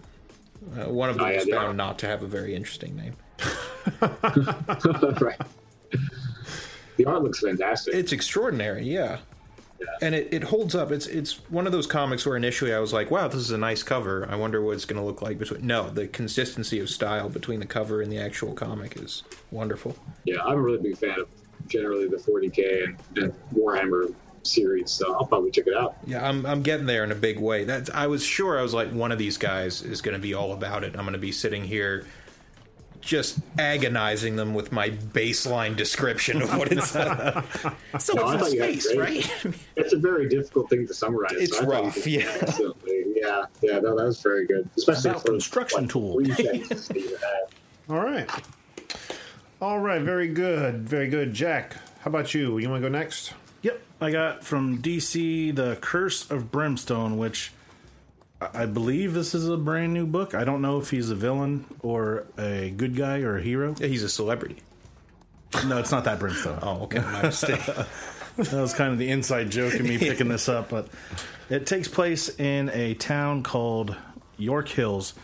Uh, one of them Oh, is they bound not to have a very interesting name. right. The art looks fantastic. It's extraordinary, yeah. And it, it holds up. It's it's one of those comics where initially I was like, "Wow, this is a nice cover. I wonder what it's going to look like." Between no, the consistency of style between the cover and the actual comic is wonderful. yeah, I'm a really big fan of generally the 40k and, and Warhammer series, so I'll probably check it out. Yeah, I'm I'm getting there in a big way. That's I was sure I was like one of these guys is going to be all about it. I'm going to be sitting here just agonizing them with my baseline description of what it's like. so No, it's thought in you had space, right? It's a very difficult thing to summarize. It's so I thought you rough, did yeah. excellently. yeah, yeah. No, that was very good, especially about for construction like, tool. three sentences that you had. All right. All right. Very good. Very good. Jack, how about you? You want to go next? Yep, I got from DC The Curse of Brimstone, which I believe this is a brand new book. I don't know if he's a villain or a good guy or a hero. Yeah, he's a celebrity. No, it's not that Brimstone. Oh, okay, my mistake. that was kind of the inside joke of me picking this up, but it takes place in a town called York Hills.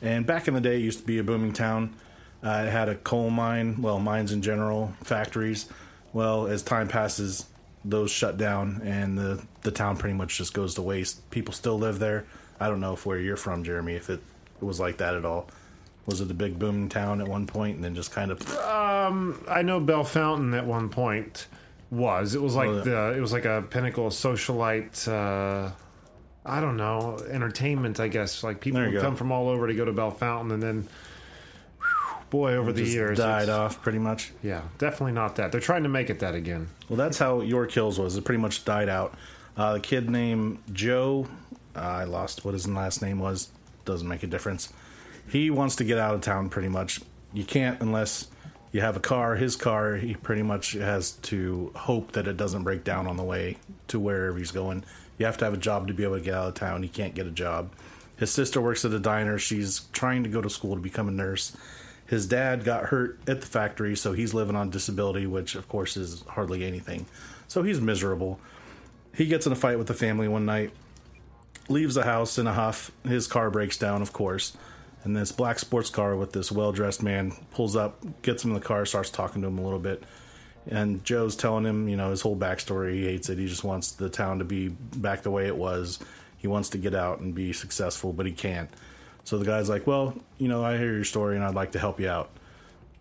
And back in the day, it used to be a booming town. Uh, it had a coal mine, well, mines in general, factories. Well, as time passes, those shut down, and the, the town pretty much just goes to waste. People still live there. I don't know if where you're from, Jeremy, if it, it was like that at all. Was it a big booming town at one point, and then just kind of Um, I know Bell Fountain at one point was. It was like Oh, the. It was like a pinnacle of socialite. Uh, I don't know entertainment. I guess like people would go. come from all over to go to Bell Fountain, and then, whew, boy, over the just years, died off pretty much? Yeah, definitely not that. They're trying to make it that again. Well, that's how York Hills was. It pretty much died out. Uh, the kid named Joe, uh, I lost what his last name was. Doesn't make a difference. He wants to get out of town pretty much. You can't unless you have a car. His car, he pretty much has to hope that it doesn't break down on the way to wherever he's going. You have to have a job to be able to get out of town. He can't get a job. His sister works at a diner. She's trying to go to school to become a nurse. His dad got hurt at the factory, so he's living on disability, which of course is hardly anything. So he's miserable. He gets in a fight with the family one night, leaves the house in a huff. His car breaks down, of course. And this black sports car with this well dressed man pulls up, gets him in the car, starts talking to him a little bit. And Joe's telling him, you know, his whole backstory. He hates it. He just wants the town to be back the way it was. He wants to get out and be successful, but he can't. So the guy's like, "Well, you know, I hear your story and I'd like to help you out.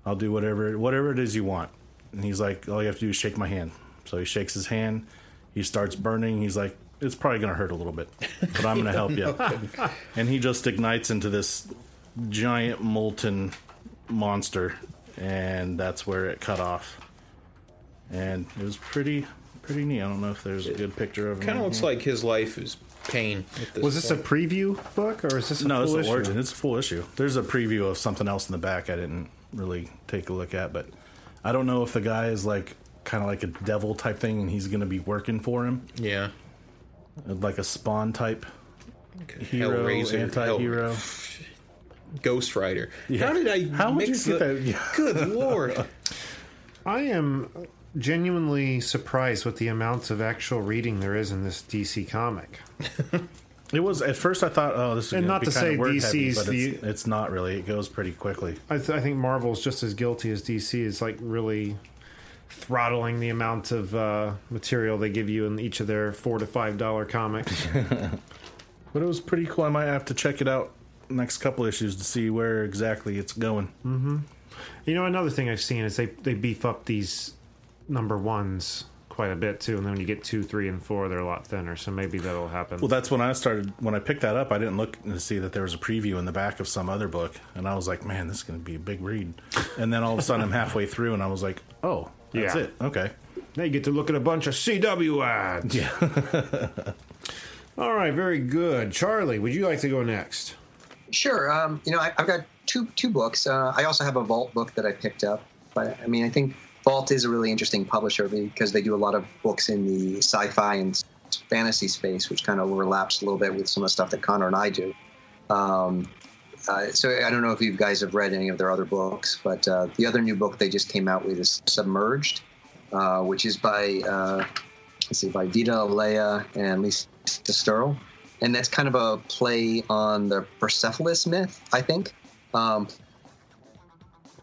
I'll do whatever whatever it is you want." And he's like, "All you have to do is shake my hand." So he shakes his hand. He starts burning. He's like, "It's probably going to hurt a little bit, but I'm going to help you." and he just ignites into this giant molten monster, and that's where it cut off. And it was pretty pretty neat. I don't know if there's a good picture of him. Kind of in looks here. like his life is pain. At this Was this a preview book or is this a no, it's full an origin. It's a full issue. There's a preview of something else in the back. I didn't really take a look at, but I don't know if the guy is like kind of like a devil type thing, and he's going to be working for him, yeah? Like a Spawn type hero, Hellraiser, anti-hero. Ghost Rider. Yeah. How did I? How would you mix get that? Yeah. Good lord! I am genuinely surprised with the amounts of actual reading there is in this DC comic. It was at first I thought, oh, this is And not be to kinda say DC's heavy, but the- it's, it's not really. It goes pretty quickly. I, th- I think Marvel's just as guilty as DC is like really throttling the amount of uh, material they give you in each of their four to five dollar comics. But it was pretty cool. I might have to check it out next couple issues to see where exactly it's going. you know, another thing I've seen is they they beef up these number ones quite a bit too, and then when you get two, three, and four, they're a lot thinner. So maybe that'll happen. Well, that's when I started. When I picked that up, I didn't look to see that there was a preview in the back of some other book, and I was like, "Man, this is going to be a big read." And then all of a sudden, I'm halfway through, and I was like, "Oh, that's Yeah. it. Okay." Now you get to look at a bunch of CW ads. Yeah. All right, very good. Charlie, would you like to go next? Sure. Um, you know, I, I've got two two books. Uh, I also have a Vault book that I picked up. But I mean, I think Vault is a really interesting publisher because they do a lot of books in the sci-fi and fantasy space, which kind of overlaps a little bit with some of the stuff that Connor and I do. Um, uh, so I don't know if you guys have read any of their other books, but uh, the other new book they just came out with is Submerged, uh, which is by uh, let's see, by Vita Ayala and Lisa Sterle. And that's kind of a play on the Persephone myth, I think. Um,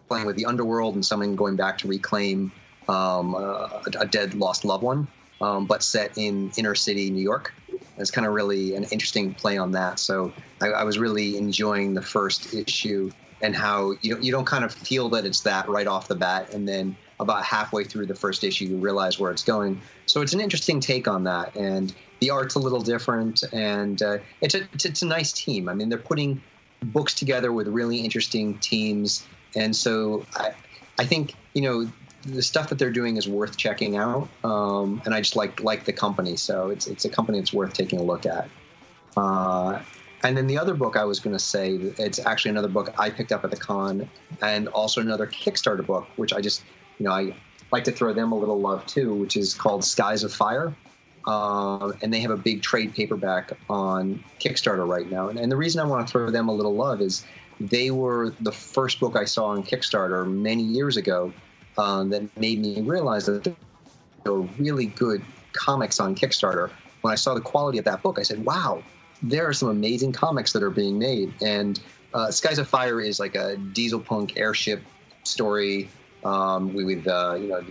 playing with the underworld and someone going back to reclaim um, a, a dead, lost loved one, um, but set in inner city New York. It's kind of really an interesting play on that. So I, I was really enjoying the first issue and how you you don't kind of feel that it's that right off the bat, and then about halfway through the first issue, you realize where it's going. So it's an interesting take on that, and the art's a little different, and uh, it's a it's, it's a nice team. I mean, they're putting books together with really interesting teams, and so I I think you know the stuff that they're doing is worth checking out, um, and I just like like the company, so it's it's a company that's worth taking a look at. Uh, and then the other book I was going to say, it's actually another book I picked up at the con, and also another Kickstarter book, which I just, you know, I like to throw them a little love too, which is called Skies of Fire. Um, and they have a big trade paperback on Kickstarter right now. And, and the reason I want to throw them a little love is they were the first book I saw on Kickstarter many years ago that made me realize that there were really good comics on Kickstarter. When I saw the quality of that book, I said, wow, there are some amazing comics that are being made. And uh, Skies of Fire is like a diesel punk airship story um, with, uh, you know,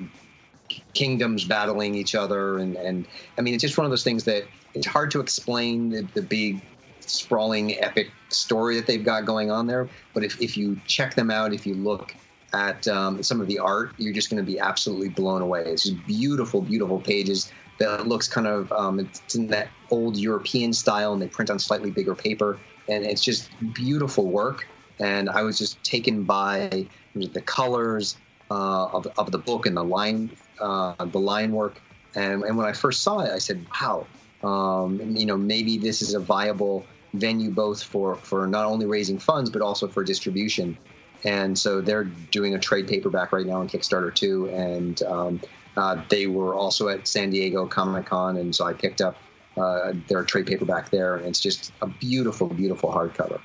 kingdoms battling each other. And, and I mean, it's just one of those things that it's hard to explain the, the big, sprawling, epic story that they've got going on there. But if, if you check them out, if you look at um, some of the art, you're just going to be absolutely blown away. It's just beautiful, beautiful pages that looks kind of um, it's in that old European style, and they print on slightly bigger paper, and it's just beautiful work. And I was just taken by the colors uh, of, of the book and the line uh, the line work. And, and when I first saw it, I said, "Wow, um, you know, maybe this is a viable venue both for for not only raising funds but also for distribution." And so they're doing a trade paperback right now on Kickstarter too, and um, uh, they were also at San Diego Comic Con, and so I picked up uh, their trade paperback there, and it's just a beautiful, beautiful hardcover.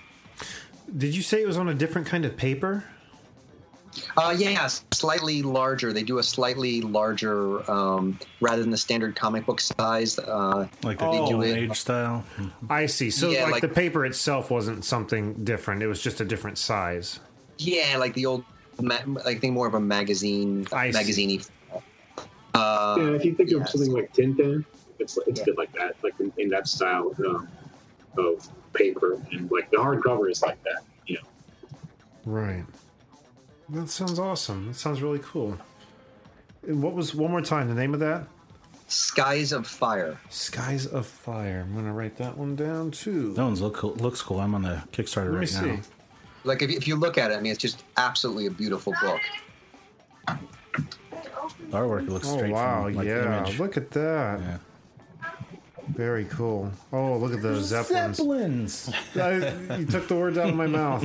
Did you say it was on a different kind of paper? Uh, yeah, slightly larger. They do a slightly larger, um, rather than the standard comic book size. Uh, Like the they do Age style. I see. So Yeah, like, like- the paper itself wasn't something different. It was just a different size. Yeah, like the old, ma- I think more of a magazine, I see. Uh, yeah, if you think of yes. something like Tintin, it's it's a bit like that, like in, in that style um, of paper, and like the hardcover is like that. You know, Right. That sounds awesome. That sounds really cool. And what was one more time the name of that? Skies of Fire. Skies of Fire. I'm gonna write that one down too. That one's look cool, looks cool. I'm on the Kickstarter Let me right see. now. Like if you, if you look at it, I mean, it's just absolutely a beautiful book. Artwork looks Oh straight wow! from like the yeah, image. look at that. Yeah. Very cool. Oh, look at those zeppelins. Zeppelins. I- you took the words out of my mouth.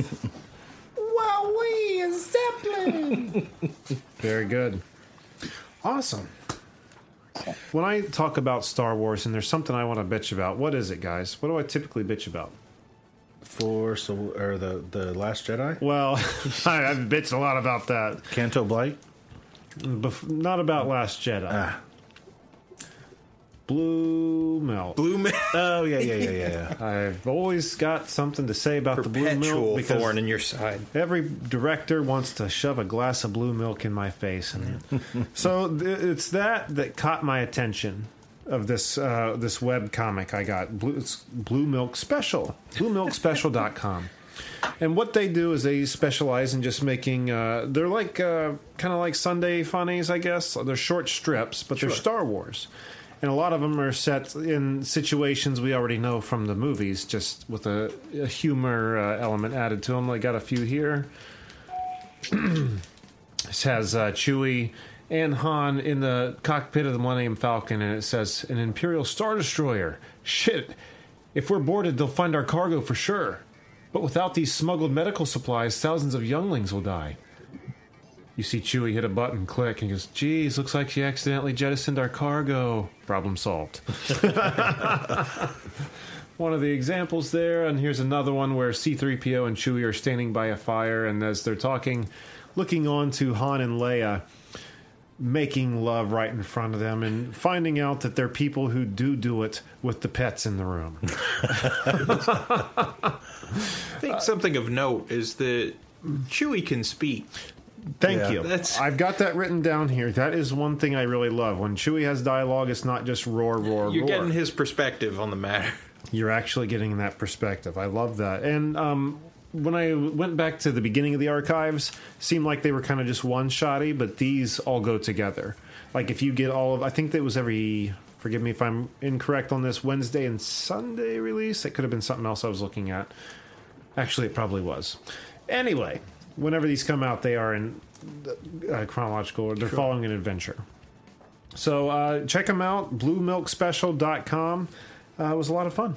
Wowee, a zeppelin. Very good. Awesome. When I talk about Star Wars and there's something I want to bitch about, what is it, guys? What do I typically bitch about? Force or the the Last Jedi. Well, I, I've bitched a lot about that. Canto Bight. Bef- not about Last Jedi. Ah. Blue Milk. Blue Man. Oh yeah yeah yeah yeah. yeah. I've always got something to say about the blue milk Perpetual because thorn in your side. every director wants to shove a glass of blue milk in my face, and so th- it's that that caught my attention of this uh, this web comic I got. Blue, it's Blue Milk Special, BlueMilkSpecial.com. And what they do is they specialize in just making. Uh, they're like uh, kind of like Sunday funnies, I guess. They're short strips, but they're Star Wars, and a lot of them are set in situations we already know from the movies, just with a, a humor uh, element added to them. I got a few here. this has uh, Chewie and Han in the cockpit of the Millennium Falcon, and it says an Imperial Star Destroyer. Shit, if we're boarded, they'll find our cargo for sure. But without these smuggled medical supplies, thousands of younglings will die. You see Chewie hit a button, click, and he goes, Geez, looks like she accidentally jettisoned our cargo. Problem solved. one of the examples there, and here's another one where C3PO and Chewie are standing by a fire, and as they're talking, looking on to Han and Leia making love right in front of them and finding out that they're people who do do it with the pets in the room. I think something of note is that Chewie can speak. Thank Yeah. you. That's- I've got that written down here. That is one thing I really love. When Chewie has dialogue, it's not just roar, roar, roar. You're roar. getting his perspective on the matter. You're actually getting that perspective. I love that. And um, when I went back to the beginning of the archives, seemed like they were kind of just one shotty, but these all go together. Like if you get all of, I think that was every. Forgive me if I'm incorrect on this Wednesday and Sunday release. It could have been something else I was looking at. Actually, it probably was. Anyway, whenever these come out, they are in uh, chronological order. They're following an adventure. So uh, check them out. BlueMilkSpecial.com. Uh, it was a lot of fun.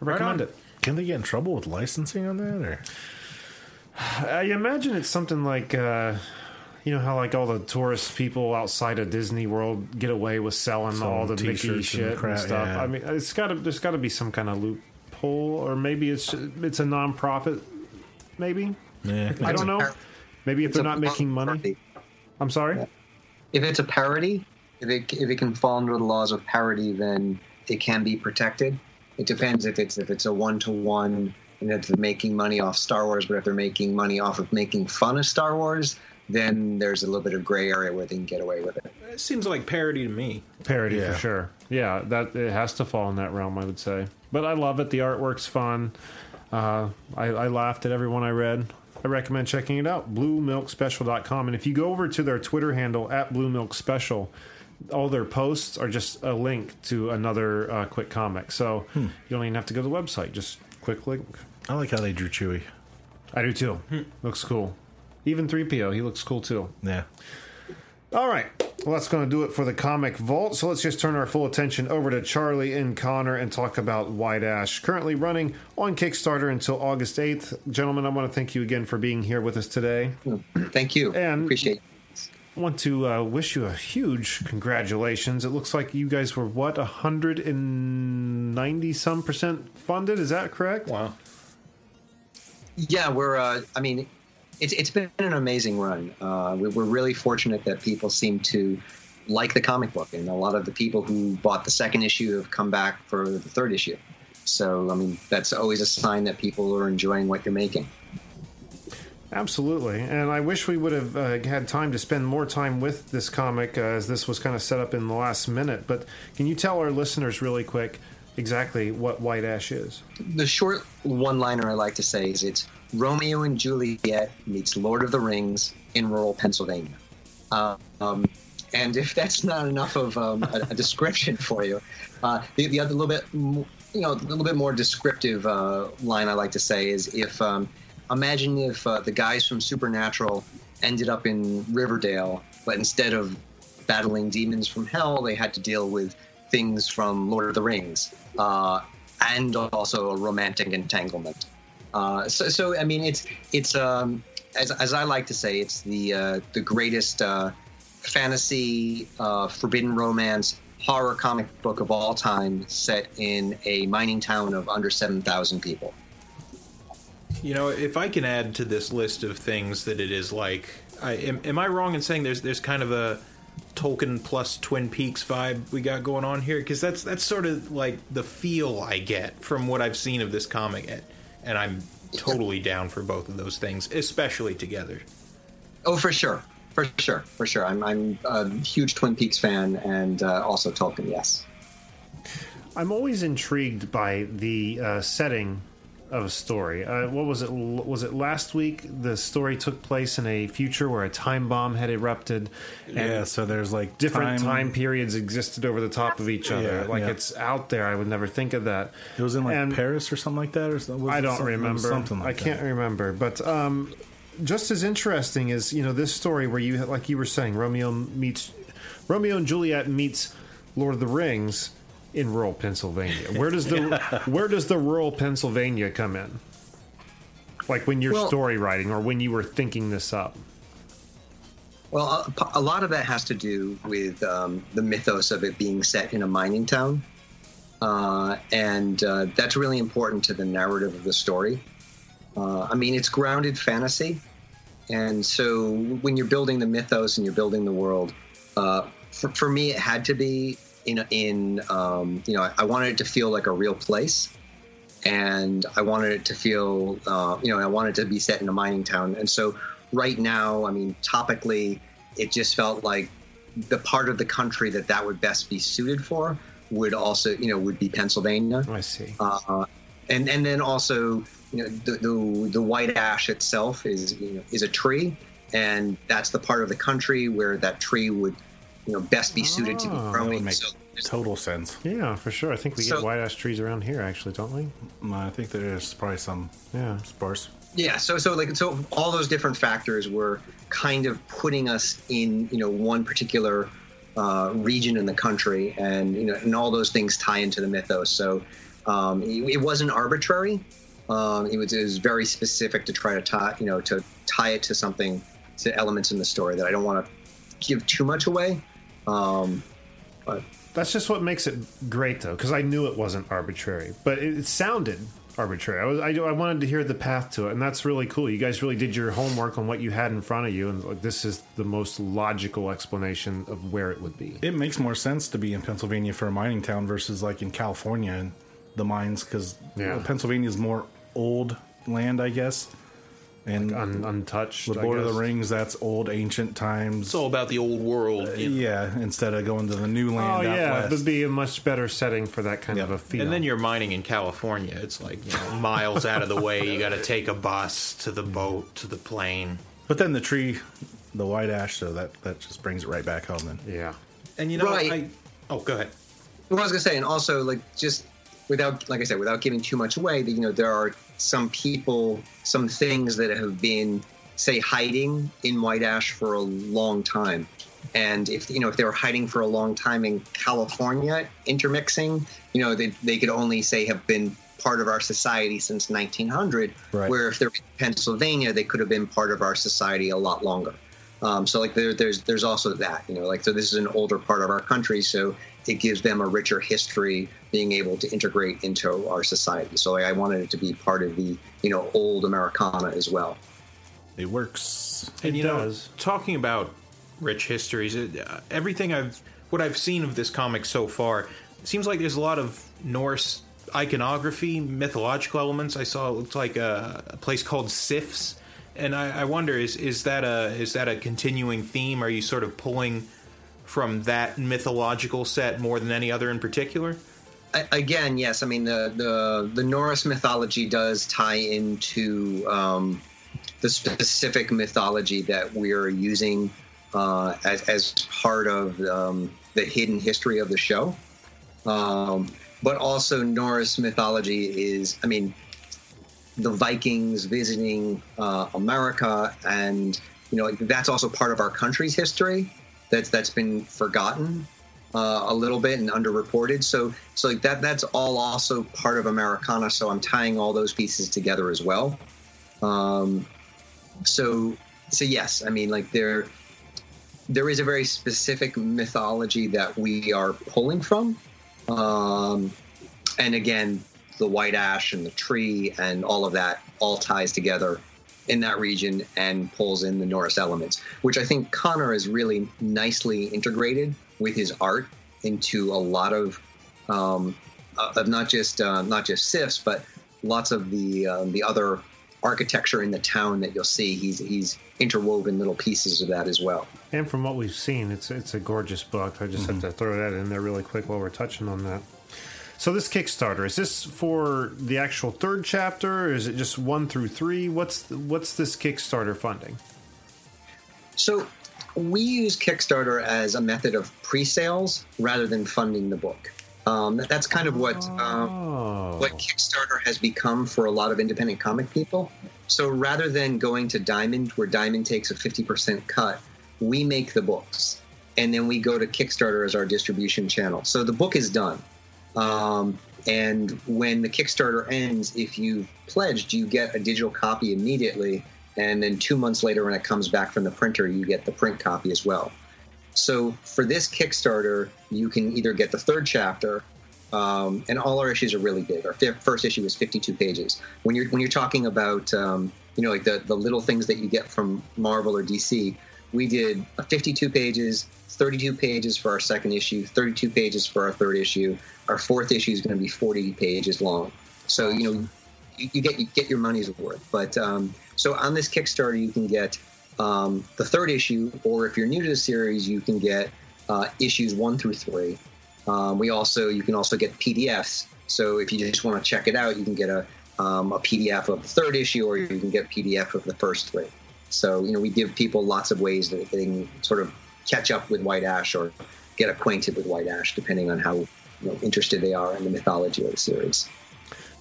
I recommend on. it. Can they get in trouble with licensing on that? Or I imagine it's something like, uh, you know, how like all the tourist people outside of Disney World get away with selling Selling all the Mickey t-shirts and shit and, crap, stuff. yeah. I mean, it's got to there's got to be some kind of loophole, or maybe it's it's a non-profit. Maybe yeah, I don't know. Maybe if It's they're not making money. parody. I'm sorry. If it's a parody, if it, if it can fall under the laws of parody, then it can be protected. It depends if it's if it's a one to one and if they're making money off Star Wars, but if they're making money off of making fun of Star Wars, then there's a little bit of gray area where they can get away with it. It seems like parody to me. Parody Yeah. for sure. Yeah, that it has to fall in that realm, I would say. But I love it. The artwork's fun. Uh, I, I laughed at everyone I read. I recommend checking it out. BlueMilkSpecial.com. And if you go over to their Twitter handle at BlueMilkSpecial, all their posts are just a link to another uh, quick comic. So hmm. you don't even have to go to the website. Just quick link. I like how they drew Chewie. I do too. Hmm. Looks cool. Even 3PO, he looks cool too. Yeah, All right. Well, that's going to do it for the comic vault. So let's just turn our full attention over to Charlie and Connor and talk about White Ash, currently running on Kickstarter until August 8th. Gentlemen, I want to thank you again for being here with us today. Hmm. Thank you. And- Appreciate it. I want to uh, wish you a huge congratulations. It looks like you guys were, what, 190 some percent funded? Is that correct? Wow. Yeah, we're. Uh, I mean, it's it's been an amazing run. Uh, we, we're really fortunate that people seem to like the comic book, and a lot of the people who bought the second issue have come back for the third issue. So, I mean, that's always a sign that people are enjoying what you're making. Absolutely, and I wish we would have uh, had time to spend more time with this comic uh, as this was kind of set up in the last minute. But can you tell our listeners really quick exactly what White Ash is? The short one-liner I like to say is it's Romeo and Juliet meets Lord of the Rings in rural Pennsylvania. Uh, um, and if that's not enough of um, a, a, description for you, uh, the, the, other little bit, you know, a little bit more descriptive uh, line I like to say is if um, imagine if uh, the guys from Supernatural ended up in Riverdale, but instead of battling demons from hell, they had to deal with things from Lord of the Rings, uh, and also a romantic entanglement. Uh, so, so, I mean, it's it's um, as, as I like to say, it's the uh, the greatest uh, fantasy, uh, forbidden romance, horror comic book of all time, set in a mining town of under seven thousand people. You know, if I can add to this list of things that it is like, I, am, am I wrong in saying there's there's kind of a Tolkien plus Twin Peaks vibe we got going on here? Because that's that's sort of like the feel I get from what I've seen of this comic, and I'm totally down for both of those things, especially together. Oh, for sure, for sure, for sure. I'm I'm a huge Twin Peaks fan, and uh, also Tolkien. Yes. I'm always intrigued by the uh, setting of a story. Uh, what was it? Was it last week? The story took place in a future where a time bomb had erupted. yeah, so there's like different time, time, periods existed over the top of each other. Yeah, like yeah. it's out there. I would never think of that. It was in like and Paris or something like that, or I don't remember. Something like I can't that. remember, but. Um, just as interesting as you know this story where you like you were saying Romeo meets Romeo and Juliet meets Lord of the Rings in rural Pennsylvania. Where does the yeah. where does the rural Pennsylvania come in? Like when you're well, story writing or when you were thinking this up. Well, a, a lot of that has to do with um, the mythos of it being set in a mining town, uh, and uh, that's really important to the narrative of the story. Uh, I mean, it's grounded fantasy, and so when you're building the mythos and you're building the world, uh, for, for me, it had to be in in um, you know I wanted it to feel like a real place, and I wanted it to feel uh, you know I wanted to be set in a mining town. And so right now, I mean, topically, it just felt like the part of the country that that would best be suited for would also you know would be Pennsylvania. I see. Uh, and and then also you know the, the the white ash itself is you know is a tree and that's the part of the country where that tree would you know best be suited oh, to be oh, growing. Make so total sense. Yeah, for sure. I think we so, get white ash trees around here, actually, don't we? Mm, I think there is probably some. Yeah, sparse. Yeah. So so like so all those different factors were kind of putting us in you know one particular uh, region in the country, and you know and all those things tie into the mythos. So um, it, it, wasn't arbitrary. Um, it, was, it was very specific to try to tie you know to tie it to something to elements in the story that I don't want to give too much away. Um, but that's just what makes it great, though, because I knew it wasn't arbitrary, but it, it sounded arbitrary. I was I, I, wanted to hear the path to it, and that's really cool. You guys really did your homework on what you had in front of you, and like, this is the most logical explanation of where it would be. It makes more sense to be in Pennsylvania for a mining town versus like in California and the mines, because yeah. Pennsylvania is more old land, I guess and like un, untouched. The Lord of the Rings, that's old ancient times. It's all about the old world. Uh, yeah, instead of going to the new land. Oh yeah, it would be a much better setting for that kind of a feel. And then you're mining in California. It's like you know miles out of the way. You got to take a bus to the boat to the plane. But then the tree, the white ash, so that that just brings it right back home. Then yeah. And you know, right. I, oh, go ahead. Well, I was gonna say, and also like just without, like I said, without giving too much away, that you know there are some people, some things that have been, say, hiding in white ash for a long time. And if you know if they were hiding for a long time in California, intermixing, you know, they they could only say have been part of our society since 1900. Right. Where if they're in Pennsylvania, they could have been part of our society a lot longer. Um, so like there, there's there's also that you know like so this is an older part of our country, so it gives them a richer history being able to integrate into our society. So I wanted it to be part of the you know old Americana as well. It works. And It you does. know, talking about rich histories, it, uh, everything I've what I've seen of this comic so far seems like there's a lot of Norse iconography, mythological elements. I saw it looked like a, a place called Sifs, and I, I wonder is is that a is that a continuing theme? Are you sort of pulling from that mythological set more than any other in particular? Again, yes. I mean, the, the the Norse mythology does tie into um, the specific mythology that we're using uh, as as part of um, the hidden history of the show. Um, but also, Norse mythology is, I mean, the Vikings visiting uh, America, and you know, that's also part of our country's history. That's that's been forgotten uh, a little bit and underreported. So so like that that's all also part of Americana. So I'm tying all those pieces together as well. Um, so so yes, I mean like there there is a very specific mythology that we are pulling from. Um, and again, the white ash and the tree and all of that all ties together in that region and pulls in the Norse elements, which I think Conor is really nicely integrated with his art into a lot of um, of not just uh, not just Sifs, but lots of the um, the other architecture in the town that you'll see. He's he's interwoven little pieces of that as well. And from what we've seen, it's it's a gorgeous book. I just Mm-hmm. have to throw that in there really quick while we're touching on that. So this Kickstarter is this for the actual third chapter? Or is it just one through three? What's what's this Kickstarter funding? So we use Kickstarter as a method of pre-sales rather than funding the book. Um, that's kind of what um, what Kickstarter has become for a lot of independent comic people. So rather than going to Diamond, where Diamond takes a fifty percent cut, we make the books, and then we go to Kickstarter as our distribution channel. So the book is done. Um, and when the Kickstarter ends, if you've pledged, you get a digital copy immediately. And then two months later, when it comes back from the printer, you get the print copy as well. So for this Kickstarter, you can either get the third chapter, um, and all our issues are really big. Our fir- first issue is 52 pages. When you're when you're talking about um, you know like the the little things that you get from Marvel or DC, we did 52 pages, 32 pages for our second issue, 32 pages for our third issue. Our fourth issue is going to be 40 pages long. So you know you, you get you get your money's worth. But um, so on this Kickstarter, you can get um, the third issue, or if you're new to the series, you can get uh, issues one through three. Um, we also you can also get PDFs. So if you just want to check it out, you can get a um, a PDF of the third issue, or you can get PDF of the first three. So you know we give people lots of ways that they can sort of catch up with White Ash or get acquainted with White Ash, depending on how you know, interested they are in the mythology of the series.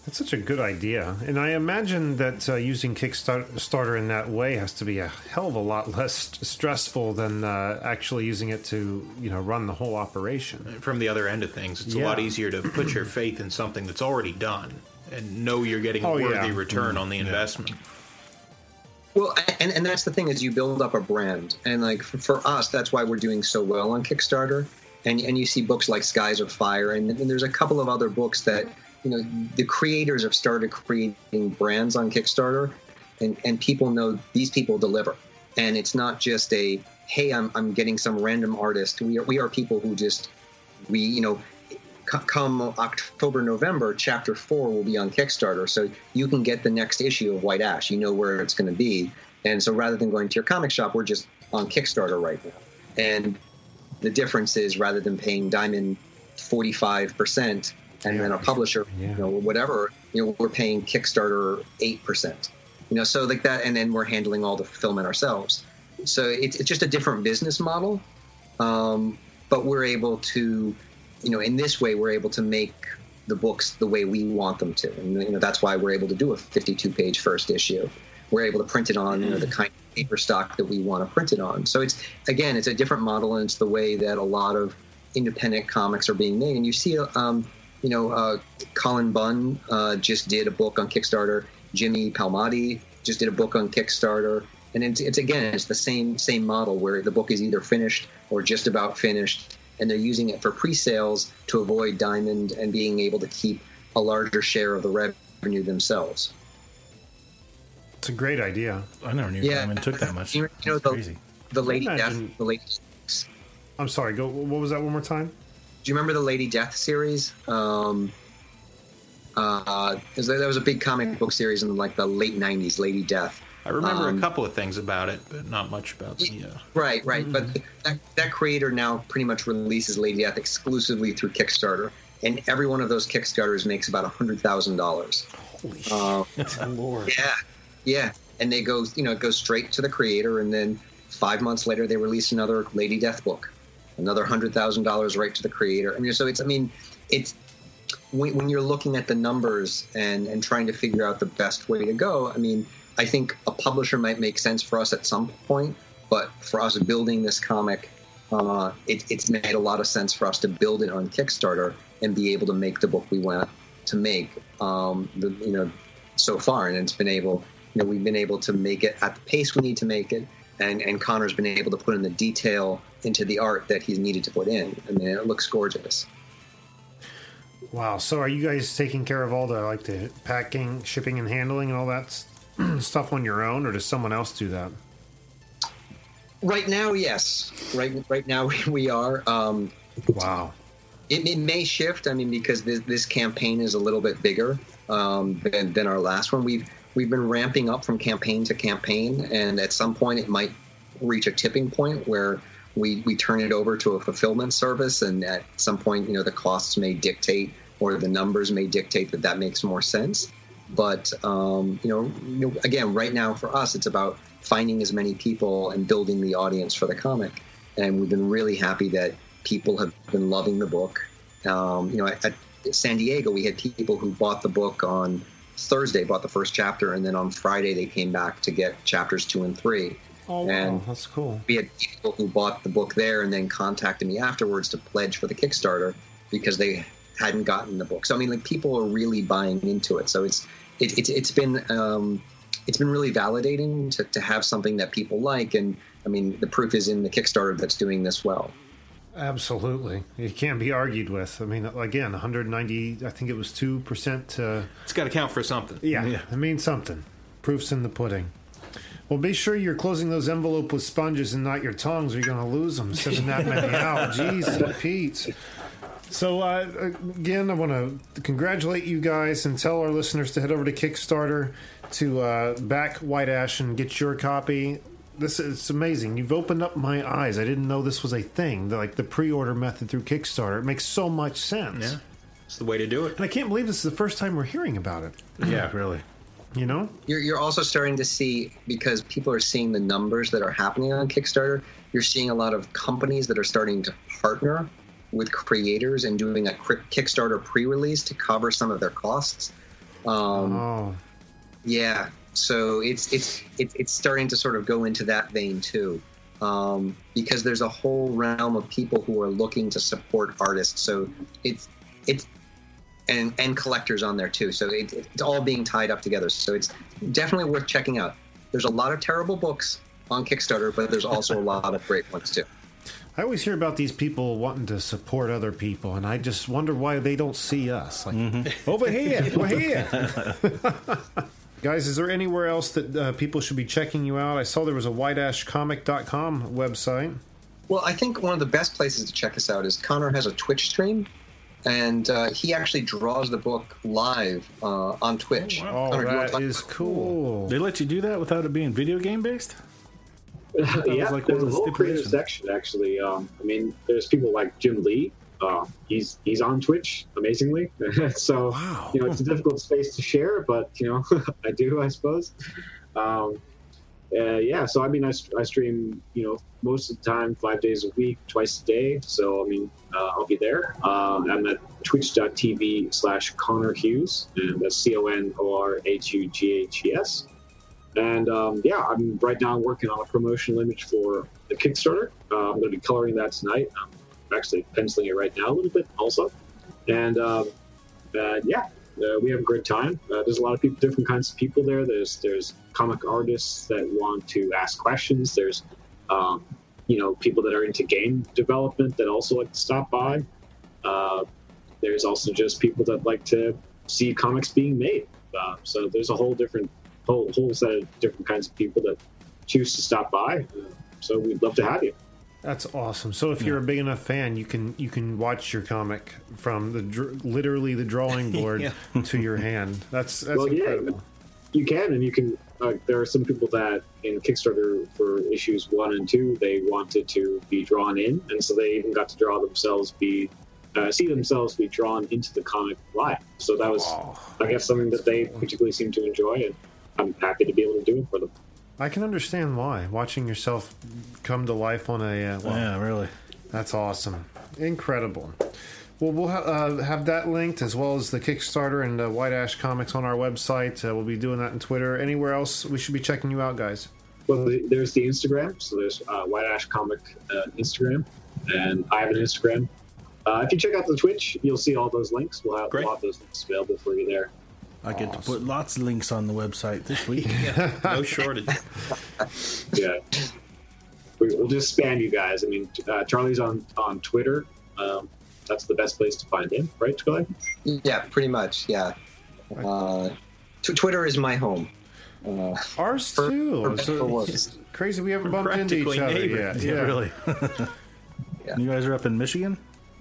That's such a good idea, and I imagine that uh, using Kickstarter in that way has to be a hell of a lot less stressful than uh, actually using it to, you know, run the whole operation. From the other end of things, it's a lot easier to put your faith in something that's already done and know you're getting a Oh, worthy yeah. return on the investment. Well, and, and that's the thing is you build up a brand, and like for, for us, that's why we're doing so well on Kickstarter. And and you see books like Skies of Fire, and, and there's a couple of other books that you know the creators have started creating brands on Kickstarter, and and people know these people deliver, and it's not just a hey, I'm I'm getting some random artist. We are we are people who just we you know come October, November, chapter four will be on Kickstarter. So you can get the next issue of White Ash. You know where it's going to be. And so rather than going to your comic shop, we're just on Kickstarter right now. And the difference is rather than paying Diamond 45% and then a publisher, you know, whatever, you know, we're paying Kickstarter 8%. You know, so like that. And then we're handling all the fulfillment ourselves. So it's, it's just a different business model. Um, but we're able to, you know, in this way, we're able to make the books the way we want them to, and you know that's why we're able to do a 52-page first issue. We're able to print it on you know, the kind of paper stock that we want to print it on. So it's again, it's a different model, and it's the way that a lot of independent comics are being made. And you see, um, you know, uh, Cullen Bunn uh, just did a book on Kickstarter. Jimmy Palmiotti just did a book on Kickstarter and it's, it's again it's the same same model where the book is either finished or just about finished and they're using it for pre-sales to avoid diamond and being able to keep a larger share of the revenue themselves It's a great idea. I never knew Yeah. Diamond took that much. You know That's the, crazy. the Lady Imagine- Death. The lady. I'm sorry. Go. What was that one more time? Do you remember the Lady Death series? Um, uh, 'cause there there was a big comic book series in like the late '90s, Lady Death. I remember Um, a couple of things about it, but not much about the. Uh, Right, right. But that, that creator now pretty much releases Lady Death exclusively through Kickstarter, and every one of those Kickstarters makes about a hundred thousand dollars. Uh, Lord. Yeah, yeah. And they go, you know, it goes straight to the creator, and then five months later they release another Lady Death book, another hundred thousand dollars right to the creator. I mean, so it's, I mean, it's when, when you're looking at the numbers and and trying to figure out the best way to go. I mean, I think a publisher might make sense for us at some point, but for us building this comic, uh, it, it's made a lot of sense for us to build it on Kickstarter and be able to make the book we want to make. Um, the, you know, so far, and it's been able, you know, we've been able to make it at the pace we need to make it, and and Conor's been able to put in the detail into the art that he's needed to put in. I mean, it looks gorgeous. Wow. So are you guys taking care of all the like the packing, shipping, and handling and all that stuff on your own, or does someone else do that? Right now, yes. Right, right now we are. Um, Wow. It, it may shift. I mean, because this, this campaign is a little bit bigger um, than, than our last one. We've we've been ramping up from campaign to campaign, and at some point it might reach a tipping point where we we turn it over to a fulfillment service, and at some point, you know, the costs may dictate or the numbers may dictate that that makes more sense. But um, you, know, you know, again, right now for us, it's about finding as many people and building the audience for the comic. And we've been really happy that people have been loving the book. Um, you know, at, at San Diego, we had people who bought the book on Thursday, bought the first chapter, and then on Friday they came back to get chapters two and three. Oh, wow. And That's cool. we had people who bought the book there and then contacted me afterwards to pledge for the Kickstarter because they hadn't gotten the book. So I mean, like people are really buying into it. So it's it, it's it's been um, it's been really validating to, to have something that people like. And I mean, the proof is in the Kickstarter that's doing this well. Absolutely. It can't be argued with. I mean, again, 190, I think it was 2% to. it's got to count for something. Yeah, it means something. Proof's in the pudding. Well, be sure you're closing those envelope with sponges and not your tongues, or you're going to lose them. Sending that many out. Jeez, Pete. So, uh, again, I want to congratulate you guys and tell our listeners to head over to Kickstarter to uh, back White Ash and get your copy. This is amazing. You've opened up my eyes. I didn't know this was a thing. Like the pre-order method through Kickstarter. It makes so much sense. Yeah, it's the way to do it. And I can't believe this is the first time we're hearing about it. Yeah, really. You know? You're, you're also starting to see because people are seeing the numbers that are happening on Kickstarter. You're seeing a lot of companies that are starting to partner with creators and doing a Kickstarter pre-release to cover some of their costs. Um, Oh, Yeah, so it's it's it's starting to sort of go into that vein too, um, because there's a whole realm of people who are looking to support artists. So it's it's and and collectors on there too. So it, it's all being tied up together. So it's definitely worth checking out. There's a lot of terrible books on Kickstarter, but there's also a lot of great ones too. I always hear about these people wanting to support other people, and I just wonder why they don't see us. Like over here, we're here. Guys, is there anywhere else that uh, people should be checking you out? I saw there was a whiteashcomic.com website. Well, I think one of the best places to check us out is Conor has a Twitch stream, and uh, he actually draws the book live uh, on Twitch. Oh, Conor, do you wanna that talk is about- cool. They let you do that without it being video game based? yeah, like there's one a of the whole creative section actually. Um, I mean, there's people like Jim Lee. Uh, he's he's on Twitch, amazingly. so Wow. you know, it's a difficult space to share, but you know, I do, I suppose. Um, uh, yeah, so I mean, I, I stream, you know, most of the time, five days a week, twice a day. So I mean, uh, I'll be there. Uh, I'm at twitch.tv slash Conor Hughes, and that's C O N O R H U G H E S. And um, yeah, I'm right now working on a promotional image for the Kickstarter. Uh, I'm going to be coloring that tonight. I'm actually penciling it right now a little bit also. And um, uh, yeah, uh, we have a great time. Uh, there's a lot of people, different kinds of people there. There's there's comic artists that want to ask questions. There's um, you know people that are into game development that also like to stop by. Uh, there's also just people that like to see comics being made. Uh, so there's a whole different whole whole set of different kinds of people that choose to stop by. Uh, so we'd love to have you. That's awesome. So if you're a big enough fan, you can you can watch your comic from the dr- literally the drawing board Yeah. to your hand. That's that's well, incredible. yeah, you can, and you can. Uh, there are some people that in Kickstarter for issues one and two, they wanted to be drawn in, and so they even got to draw themselves be uh, see themselves be drawn into the comic live. So that was, I guess, something that they particularly seemed to enjoy, and I'm happy to be able to do it for them. I can understand why watching yourself come to life on a uh, well, Yeah, really. That's awesome, incredible. Well, we'll ha- uh, have that linked as well as the Kickstarter and uh, White Ash Comics on our website. Uh, we'll be doing that on Twitter. Anywhere else, we should be checking you out, guys. Well, the- there's the Instagram. So there's uh, White Ash Comic uh, Instagram, and I have an Instagram. Uh, if you check out the Twitch, you'll see all those links. We'll have, we'll have those links available for you there. I get to put lots of links on the website this week. no shortage. yeah. We, we'll just spam you guys. I mean, uh, Charlie's on on Twitter. Um, that's the best place to find him, right, Charlie? Yeah, pretty much. Yeah. Uh, tw- Twitter is my home. Uh, Ours for- too. for So it's crazy we haven't We're bumped into each other neighbors. yet. Yeah, Yeah, really. You guys are up in Michigan?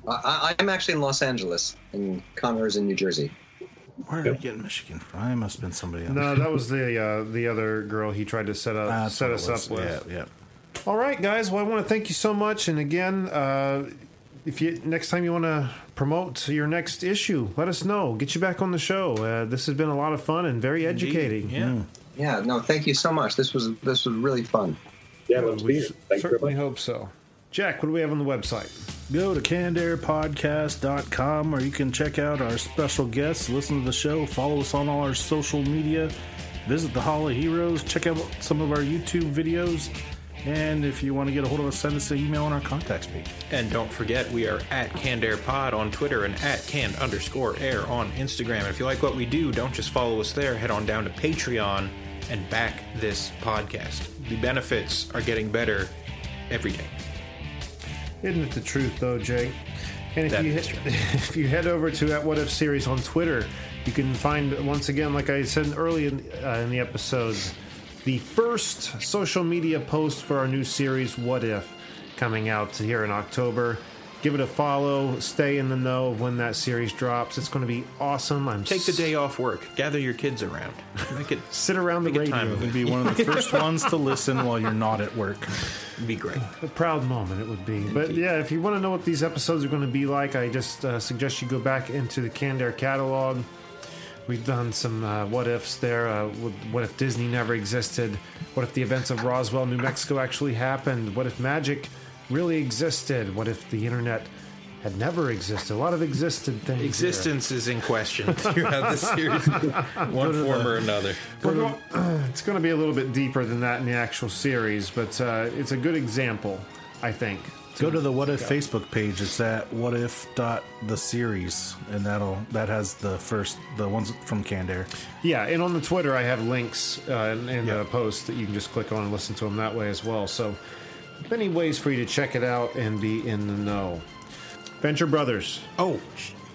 I, I'm actually in Los Angeles, and Conor's in New Jersey. Where did I get Michigan from? I must have been somebody else. No, that was the uh, the other girl he tried to set up That's set us up with. Yeah, yeah. All right, guys. Well, I want to thank you so much. And again, uh, if you next time you want to promote your next issue, let us know. Get you back on the show. Uh, this has been a lot of fun and very educating. Yeah. Yeah. No, thank you so much. This was this was really fun. Yeah, love to be here. Thank you very Certainly hope so. Jack, what do we have on the website? Go to cannedairpodcast.com or you can check out our special guests, listen to the show, follow us on all our social media, visit the Hall of Heroes, check out some of our YouTube videos, and if you want to get a hold of us, send us an email on our contacts page. And don't forget, we are at Canned Air Pod on Twitter and at canned underscore air on Instagram. And if you like what we do, don't just follow us there. Head on down to Patreon and back this podcast. The benefits are getting better every day. Isn't it the truth, though, Jay? And if That you if you head over to at What If series on Twitter, you can find once again, like I said early in, uh, in the episode, the first social media post for our new series What If, coming out here in October. Give it a follow. Stay in the know of when that series drops. It's going to be awesome. I'm Take the day off work. Gather your kids around. Make it sit around the make a radio. time of be one of the first ones to listen while you're not at work. It'd be great. a proud moment it would be. But yeah, if you want to know what these episodes are going to be like, I just uh, suggest you go back into the Canned Air catalog. We've done some uh, what ifs there. Uh, what- what if Disney never existed? What if the events of Roswell, New Mexico actually happened? What if magic really existed? What if the internet had never existed? A lot of existed things. Existence is in question throughout the series, one form or another. We're it's going to be a little bit deeper than that in the actual series, but uh, it's a good example, I think. Go to the What If Facebook page. It's at what if dot the series, and that'll that has the first the ones from Canned Air. Yeah, and on the Twitter, I have links uh, in, in the post that you can just click on and listen to them that way as well. So, many ways for you to check it out and be in the know. Venture Brothers. Oh,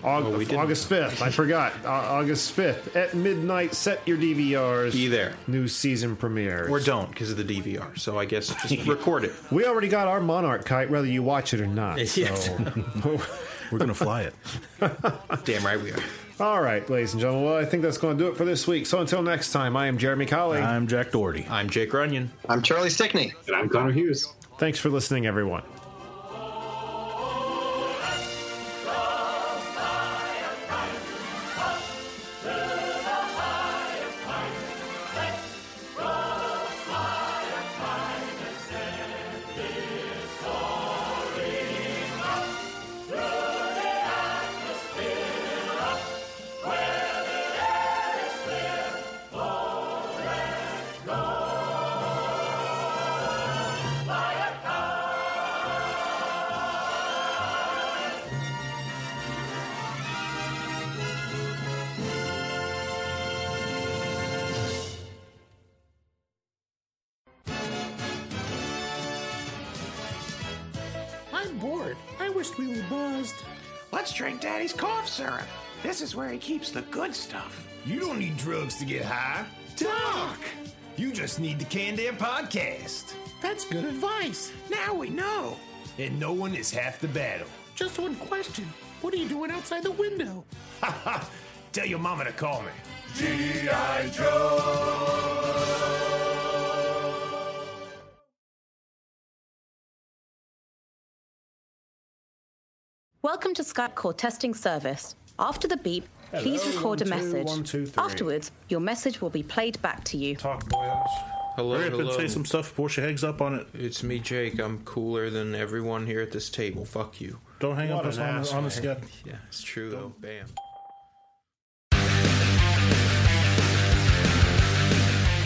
Aug- Oh, we. August 5th. I forgot. Uh, August 5th at midnight. Set your DVRs. Be there. New season premiere. Or don't because of the DVR. So I guess just record it. We already got our Monarch kite, whether you watch it or not. Yes. So. We're gonna fly it. Damn right we are. All right, ladies and gentlemen. Well, I think that's going to do it for this week. So until next time, I am Jeremy Colley. I'm Jack Doherty. I'm Jake Runyon. I'm Charlie Stickney. And I'm Conor Hughes. Thanks for listening, everyone. Syrup. This is where he keeps the good stuff. You don't need drugs to get high. Doc, you just need the Canned Air podcast. That's good advice. Now we know. And no one is half the battle. Just one question. What are you doing outside the window? Ha ha! Tell your mama to call me. G.I. Joe. Welcome to Skype call testing service. After the beep, please record a one, two, message. one, two, three. Afterwards, your message will be played back to you. Talk boys. Hello, Hurry up and say some stuff before she hangs up on it. It's me, Jake. I'm cooler than everyone here at this table. Fuck you. Don't hang What up on, asshole. on us yet. Yeah, it's true though. Bam.